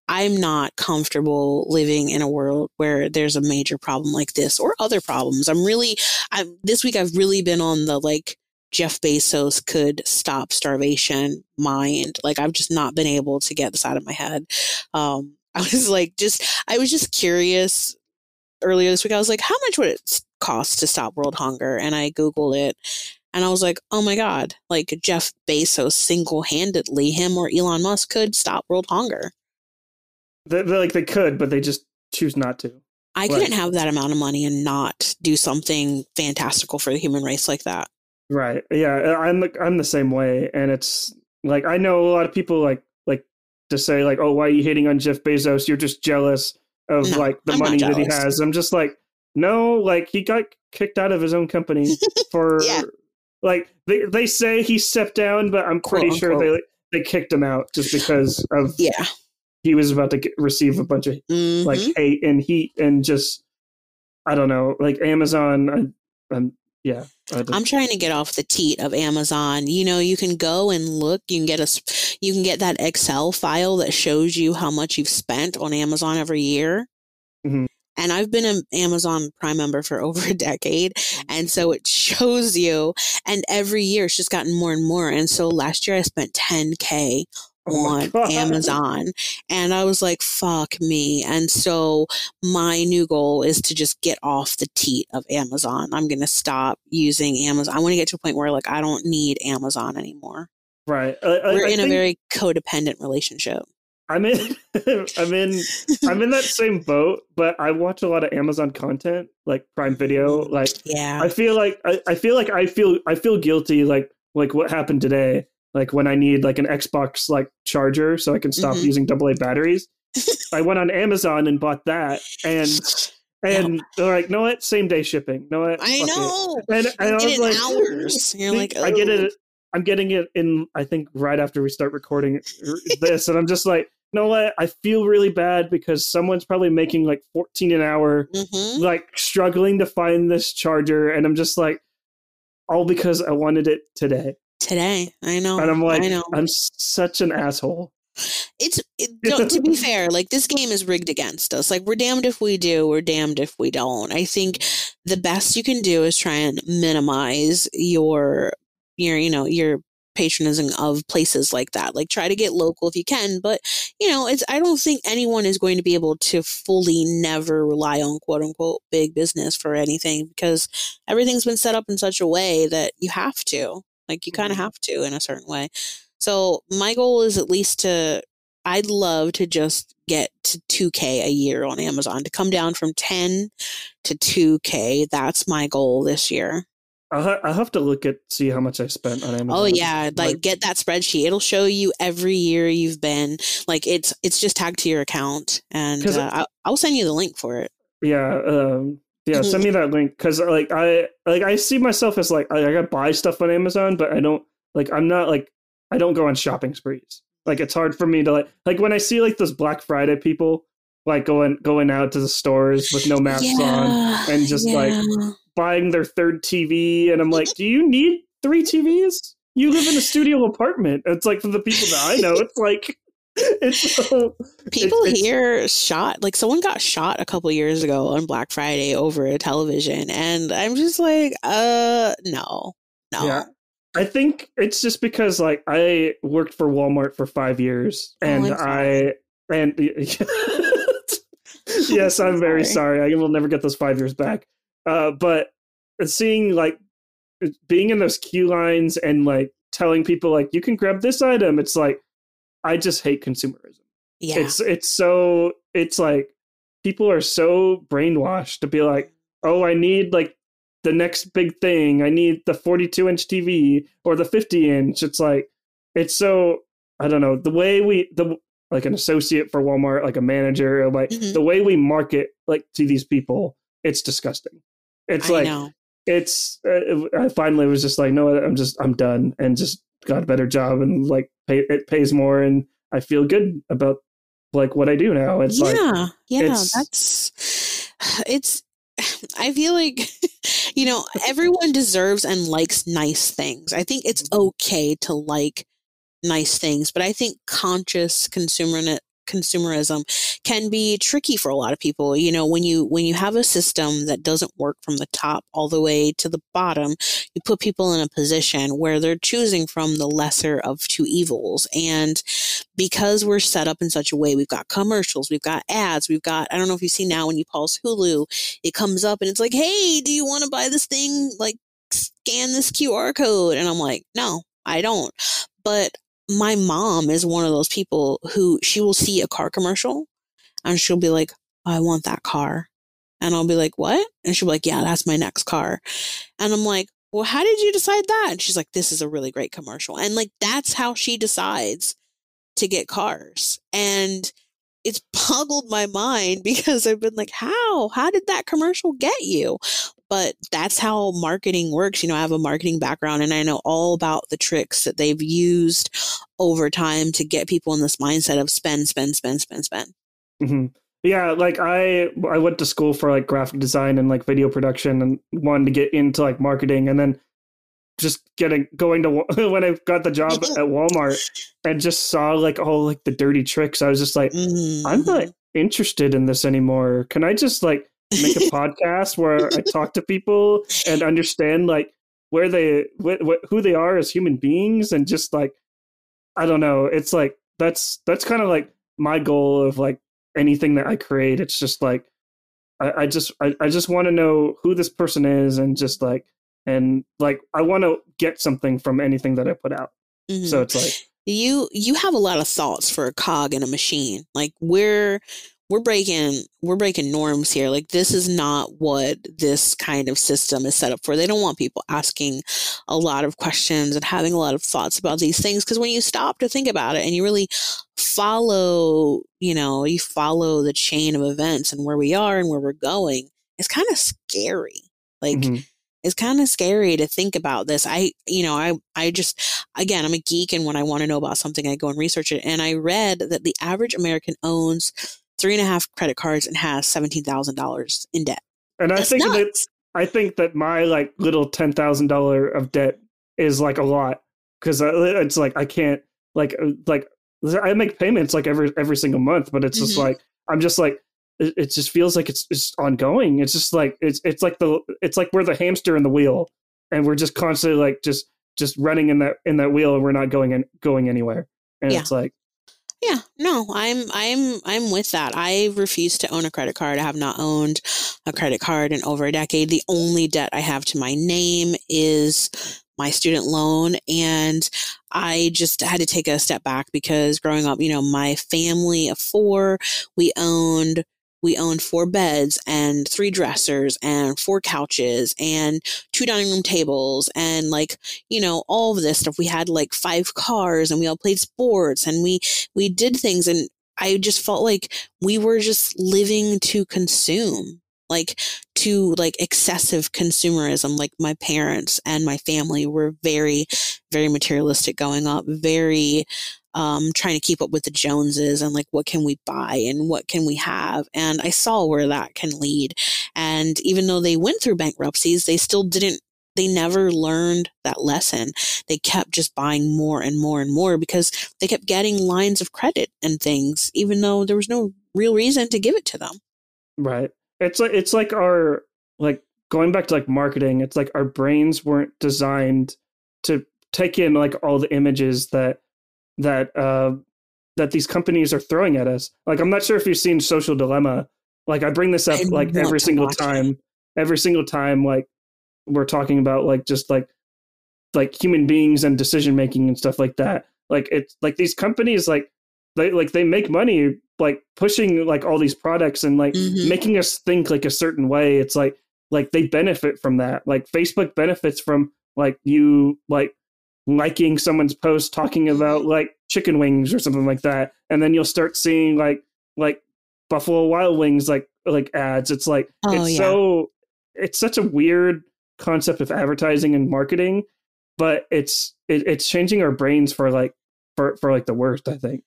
i'm not comfortable living in a world where there's a major problem like this or other problems. I'm really i'm this week i've really been on the like Jeff Bezos could stop starvation mind. Like I've just not been able to get this out of my head. Um, I was like, just, I was just curious earlier this week. I was like, how much would it cost to stop world hunger? And I Googled it and I was like, oh my God, like Jeff Bezos single handedly, him or Elon Musk could stop world hunger. They, like they could, but they just choose not to. I couldn't have that amount of money and not do something fantastical for the human race like that. Right. Yeah, I'm the, I'm the same way, and it's like I know a lot of people like like to say like, oh, why are you hating on Jeff Bezos? You're just jealous of no, like the I'm money that he has. I'm just like, no, like he got kicked out of his own company for yeah. like they they say he stepped down, but I'm pretty Quote, sure unquote. they they kicked him out just because of yeah he was about to get, receive a bunch of mm-hmm. like hate and heat and just I don't know like Amazon. I, I'm yeah i'm trying to get off the teat of amazon. You know you can go and look you can get a you can get that excel file that shows you how much you've spent on amazon every year. Mm-hmm. and i've been an amazon prime member for over a decade and so it shows you. And every year it's just gotten more and more. And so last year i spent 10k Oh on Amazon. And I was like, fuck me. And so my new goal is to just get off the teat of Amazon. I'm going to stop using Amazon. I want to get to a point where like I don't need Amazon anymore. Right. I, I, We're in a very codependent relationship. I'm in I'm in I'm in that same boat, but I watch a lot of Amazon content, like Prime Video. Mm, like yeah. I feel like I, I feel like I feel I feel guilty like like what happened today like when I need like an Xbox like charger so I can stop mm-hmm. using AA batteries. I went on Amazon and bought that and and they're like, no what? Same day shipping. No what? I know. And, and I was like, hours. You're like, oh. I get it. I'm getting it in I think right after we start recording this and I'm just like, you know what? I feel really bad because someone's probably making like 14 an hour, mm-hmm. like struggling to find this charger. And I'm just like, all because I wanted it today today. I know. And I'm like, I know. I'm such an asshole. It's it, don't, to be fair, like this game is rigged against us. Like we're damned if we do, we're damned if we don't. I think the best you can do is try and minimize your your you know your patronizing of places like that. Like try to get local if you can, but you know, it's I don't think anyone is going to be able to fully never rely on quote unquote big business for anything because everything's been set up in such a way that you have to. Like you kind of mm-hmm. have to in a certain way. So my goal is at least to I'd love to just get to 2k a year on Amazon to come down from 10 to 2k. That's my goal this year. I'll, ha- I'll have to look at see how much I spent on Amazon. Oh yeah, like, like, get that spreadsheet. It'll show you every year you've been. Like it's it's just tagged to your account, and uh, I'll, I'll send you the link for it. Yeah, um, yeah. Send me that link because like I like I see myself as like I, I gotta buy stuff on Amazon, but I don't like I'm not like I don't go on shopping sprees. Like it's hard for me to like like when I see like those Black Friday people like going going out to the stores with no masks yeah, on and just yeah. like buying their third TV, and I'm like, do you need three TVs? You live in a studio apartment. It's like for the people that I know, it's like so, people it's, here shot like someone got shot a couple years ago on Black Friday over a television, and I'm just like, uh, no, no. Yeah. I think it's just because like I worked for Walmart for five years, oh, and oh, I and yes, I'm very sorry. I will never get those five years back. Uh, but seeing like being in those queue lines and like telling people like you can grab this item, it's like I just hate consumerism. Yeah. It's it's so it's like people are so brainwashed to be like, oh, I need like the next big thing. I need the 42 inch TV or the 50 inch. It's like it's so I don't know the way we the like an associate for Walmart, like a manager, like mm-hmm. the way we market like to these people, it's disgusting. It's I like know. it's. Uh, I finally was just like, no, I'm just I'm done, and just got a better job, and like pay, it pays more, and I feel good about like what I do now. It's yeah, like, yeah, it's, that's it's. I feel like you know everyone deserves and likes nice things. I think it's okay to like nice things, but I think conscious consumer consumerism can be tricky for a lot of people. You know when you when you have a system that doesn't work from the top all the way to the bottom you put people in a position where they're choosing from the lesser of two evils. And because we're set up in such a way we've got commercials we've got ads we've got i don't know if you see now when you pause hulu it comes up and it's like hey do you want to buy this thing? Like scan this qr code. And i'm like no i don't. But my mom is one of those people who she will see a car commercial and she'll be like, I want that car. And I'll be like, what? And she'll be like, yeah, that's my next car. And I'm like, well, how did you decide that? And she's like, this is a really great commercial. And like, that's how she decides to get cars. And it's boggled my mind because I've been like, how? How did that commercial get you? But that's how marketing works. You know, I have a marketing background and I know all about the tricks that they've used over time to get people in this mindset of spend, spend, spend, spend, spend. Mm-hmm. Yeah, like I I went to school for like graphic design and like video production and wanted to get into like marketing and then just getting going to when I got the job at Walmart and just saw like all like the dirty tricks. I was just like, mm-hmm. I'm not interested in this anymore. Can I just like make a podcast where I talk to people and understand like where they wh- wh- who they are as human beings and just like I don't know. It's like that's that's kind of like my goal of like anything that I create. It's just like I, I just I, I just want to know who this person is and just like and like I want to get something from anything that I put out. Mm-hmm. So it's like you you have a lot of thoughts for a cog in a machine. Like we're we're breaking we're breaking norms here. Like this is not what this kind of system is set up for. They don't want people asking a lot of questions and having a lot of thoughts about these things because when you stop to think about it and you really follow you know you follow the chain of events and where we are and where we're going it's kind of scary. Like mm-hmm. it's kind of scary to think about this. I you know i i just again i'm a geek and when i want to know about something i go and research it. And i read that the average american owns three and a half credit cards and has seventeen thousand dollars in debt. And I think nuts. that I think that my like little ten thousand dollar of debt is like a lot because it's like I can't like uh, like I make payments like every every single month, but it's just Mhm. like I'm just like it, it just feels like it's it's ongoing. It's just like it's it's like the it's like we're the hamster in the wheel, and we're just constantly like just just running in that in that wheel, and we're not going in, going anywhere. And Yeah. it's like Yeah, no, I'm I'm I'm with that. I refuse to own a credit card. I have not owned a credit card in over a decade. The only debt I have to my name is my student loan and I just had to take a step back because growing up, you know, my family of 4, we owned we owned four beds and three dressers and four couches and two dining room tables and like you know all of this stuff. We had like five cars and we all played sports and we we did things and I just felt like we were just living to consume like to like excessive consumerism. Like my parents and my family were very very materialistic going up very um, trying to keep up with the joneses and like what can we buy and what can we have and i saw where that can lead and even though they went through bankruptcies they still didn't they never learned that lesson they kept just buying more and more and more because they kept getting lines of credit and things, even though there was no real reason to give it to them. Right. It's like it's like our like going back to like marketing, it's like our brains weren't designed to take in like all the images that that uh that these companies are throwing at us. Like I'm not sure if you've seen Social Dilemma. Like I bring this up I like every single watch it. time. Every single time like we're talking about like just like like human beings and decision making and stuff like that. Like it's like these companies like they like they make money like pushing like all these products and like Mhm. making us think like a certain way. It's like like they benefit from that. Like Facebook benefits from like you like liking someone's post talking about mm-hmm. like chicken wings or something like that, and then you'll start seeing like like Buffalo Wild Wings like like ads. It's like Oh, it's yeah. so it's such a weird concept of advertising and marketing, but it's it, it's changing our brains for like for for like the worst. I think.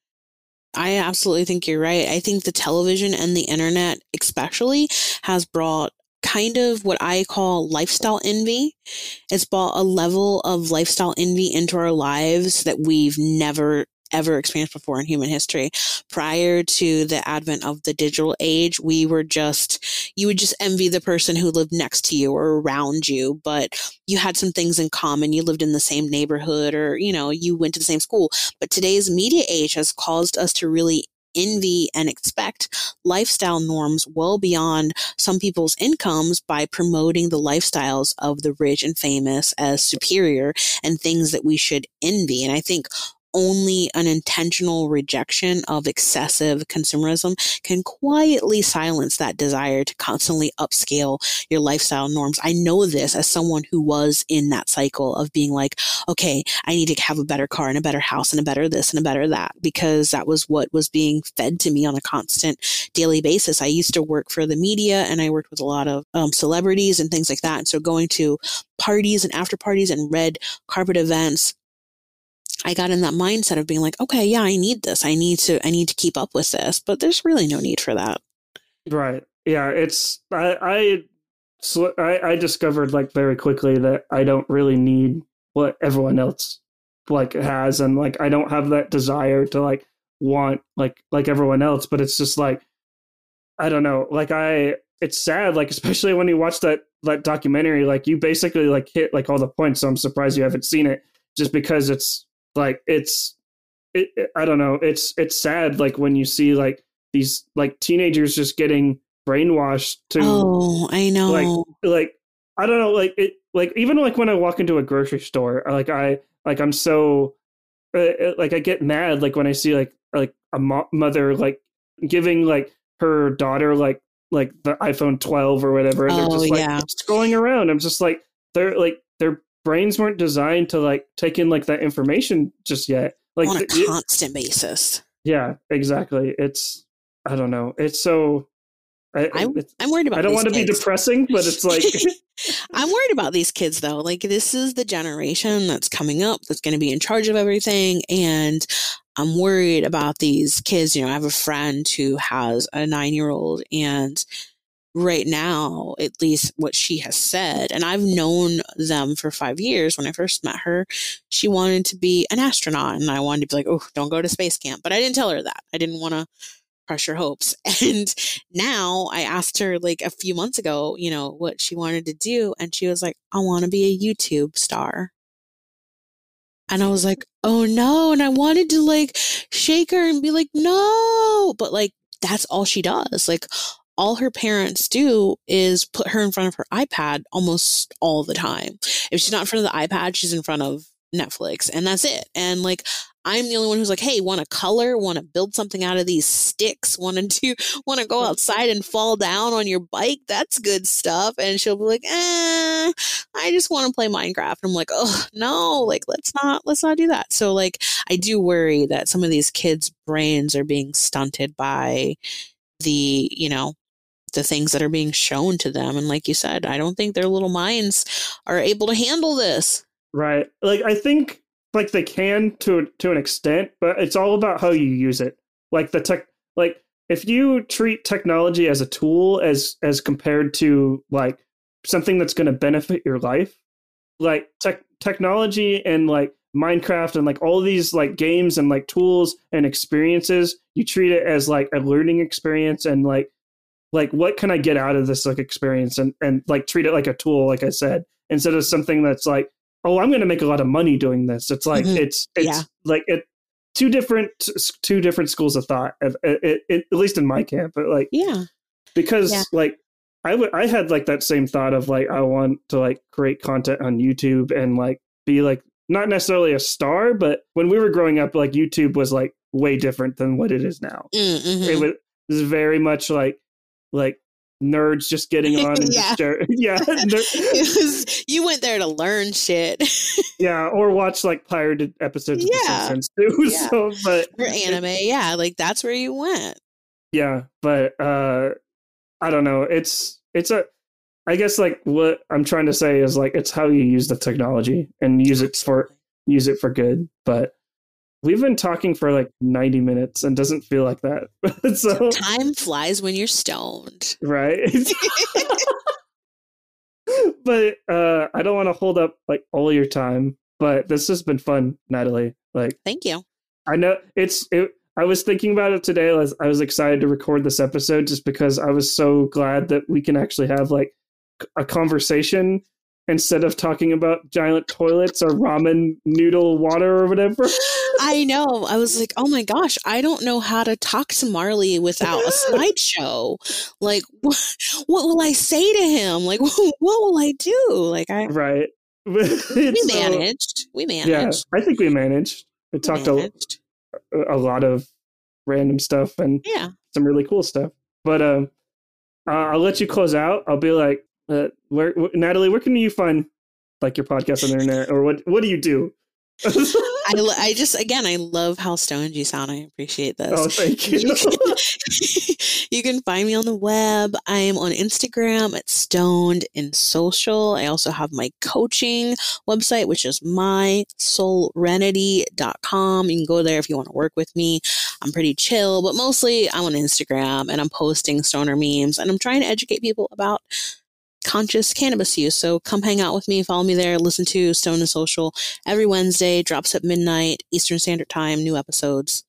I absolutely think you're right. I think the television and the internet, especially, has brought kind of what I call lifestyle envy. It's brought a level of lifestyle envy into our lives that we've never ever experienced before in human history. Prior to the advent of the digital age, we were just, you would just envy the person who lived next to you or around you, but you had some things in common. You lived in the same neighborhood or, you know, you went to the same school. But today's media age has caused us to really envy and expect lifestyle norms well beyond some people's incomes by promoting the lifestyles of the rich and famous as superior and things that we should envy. And I think only an intentional rejection of excessive consumerism can quietly silence that desire to constantly upscale your lifestyle norms. I know this as someone who was in that cycle of being like, okay, I need to have a better car and a better house and a better this and a better that because that was what was being fed to me on a constant daily basis. I used to work for the media and I worked with a lot of um, celebrities and things like that. And so going to parties and after parties and red carpet events, I got in that mindset of being like, okay, yeah, I need this. I need to, I need to keep up with this, but there's really no need for that. Right. Yeah. It's I I so I, I discovered like very quickly that I don't really need what everyone else like has, and like I don't have that desire to like want like like everyone else. But it's just like I don't know. Like I, it's sad. Like especially when you watch that that documentary, like you basically like hit like all the points. So I'm surprised you haven't seen it, just because it's like it's it, it- I don't know. It's it's sad like when you see like these like teenagers just getting brainwashed to Oh, I know. like like I don't know like it like even like when I walk into a grocery store like I like I'm so uh, uh, like I get mad like when I see like like a mo- mother like giving like her daughter like like the iPhone 12 or whatever and they're Oh, just like yeah. scrolling around I'm just like they're like their brains weren't designed to like take in like that information just yet like on a th- constant basis. yeah exactly it's I don't know it's so I, I- I'm worried about I don't want to be depressing but it's like I'm worried about these kids though. Like this is the generation that's coming up that's going to be in charge of everything and I'm worried about these kids. You know, I have a friend who has a 9-year-old and right now, at least what she has said, and I've known them for five years. When I first met her, she wanted to be an astronaut, and I wanted to be like, oh, don't go to space camp. But I didn't tell her that. I didn't want to crush her hopes. And now I asked her like a few months ago, you know, what she wanted to do. And she was like, I want to be a YouTube star. And I was like, oh no. And I wanted to like shake her and be like, no. But like, that's all she does. Like, all her parents do is put her in front of her iPad almost all the time. If she's not in front of the iPad, she's in front of Netflix and that's it. And like, I'm the only one who's like, hey, want to color, want to build something out of these sticks, want to do, want to go outside and fall down on your bike. That's good stuff. And she'll be like, eh, I just want to play Minecraft. I'm like, oh no, like let's not, let's not do that. So like, I do worry that some of these kids' brains are being stunted by the, you know, the things that are being shown to them. And like you said, I don't think their little minds are able to handle this. Right. Like I think like they can to to an extent, but it's all about how you use it. Like the tech like if you treat technology as a tool as as compared to like something that's going to benefit your life, like tech technology and like Minecraft and like all these like games and like tools and experiences, you treat it as like a learning experience and like like what can I get out of this like experience and and like treat it like a tool, like I said, instead of something that's like oh, I'm going to make a lot of money doing this. It's like mm-hmm. it's it's yeah. like it two different two different schools of thought. It, at least in my camp, but like yeah, because yeah. like I would I had like that same thought of like I want to like create content on YouTube and like be like not necessarily a star, but when we were growing up, like YouTube was like way different than what it is now. Mm-hmm. It was, it was very much like like nerds just getting on and yeah. Just, yeah was, you went there to learn shit yeah or watch like pirated episodes of yeah. the Simpsons too yeah. so but or anime yeah like that's where you went yeah but uh i don't know it's it's a i guess like what i'm trying to say is like it's how you use the technology and use it for use it for good but We've been talking for like 90 minutes and doesn't feel like that. so time flies when you're stoned. Right. but uh I don't want to hold up like all your time, but this has been fun, Natali. Like Thank you. I know it's it I was thinking about it today. I was, I was excited to record this episode just because I was so glad that we can actually have like a conversation instead of talking about giant toilets or ramen noodle water or whatever. I know. I was like, oh my gosh, I don't know how to talk to Marley without a slideshow. Like, what, what will I say to him? Like, what will I do? Like, I right. we managed. we managed. Yeah, I think we managed. We, we talked managed. A, a lot of random stuff and yeah, some really cool stuff. But um, uh, I'll let you close out. I'll be like, uh, where, Natali, where can you find like your podcast on the internet, or what? What do you do? I, I just again I love how stoned you sound. I appreciate this. Oh, thank you. You can, you can find me on the web. I am on Instagram at Stoned and Social. I also have my coaching website, which is mysoulrenity.com. You can go there if you want to work with me. I'm pretty chill, but mostly I'm on Instagram and I'm posting stoner memes and I'm trying to educate people about conscious cannabis use. So come hang out with me, follow me there, listen to Stoned and Social every Wednesday, drops at midnight Eastern Standard Time, new episodes.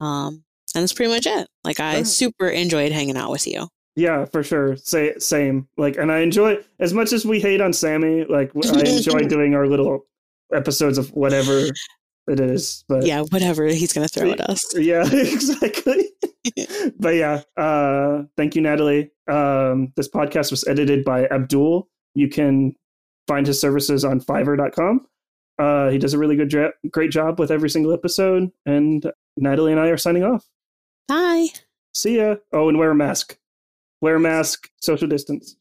Um, and that's pretty much it. Like I super enjoyed hanging out with you. Yeah, for sure. Say same. Like, and I enjoy as much as we hate on Sammy. Like, I enjoy doing our little episodes of whatever it is. But yeah, whatever he's gonna throw at us. Yeah, exactly. But yeah, uh, thank you, Natali. Um, this podcast was edited by Abdul. You can find his services on Fiverr.com. Uh, he does a really good, dra- great job with every single episode. And Natali and I are signing off. Bye. See ya. Oh, and wear a mask. Wear a mask. Social distance.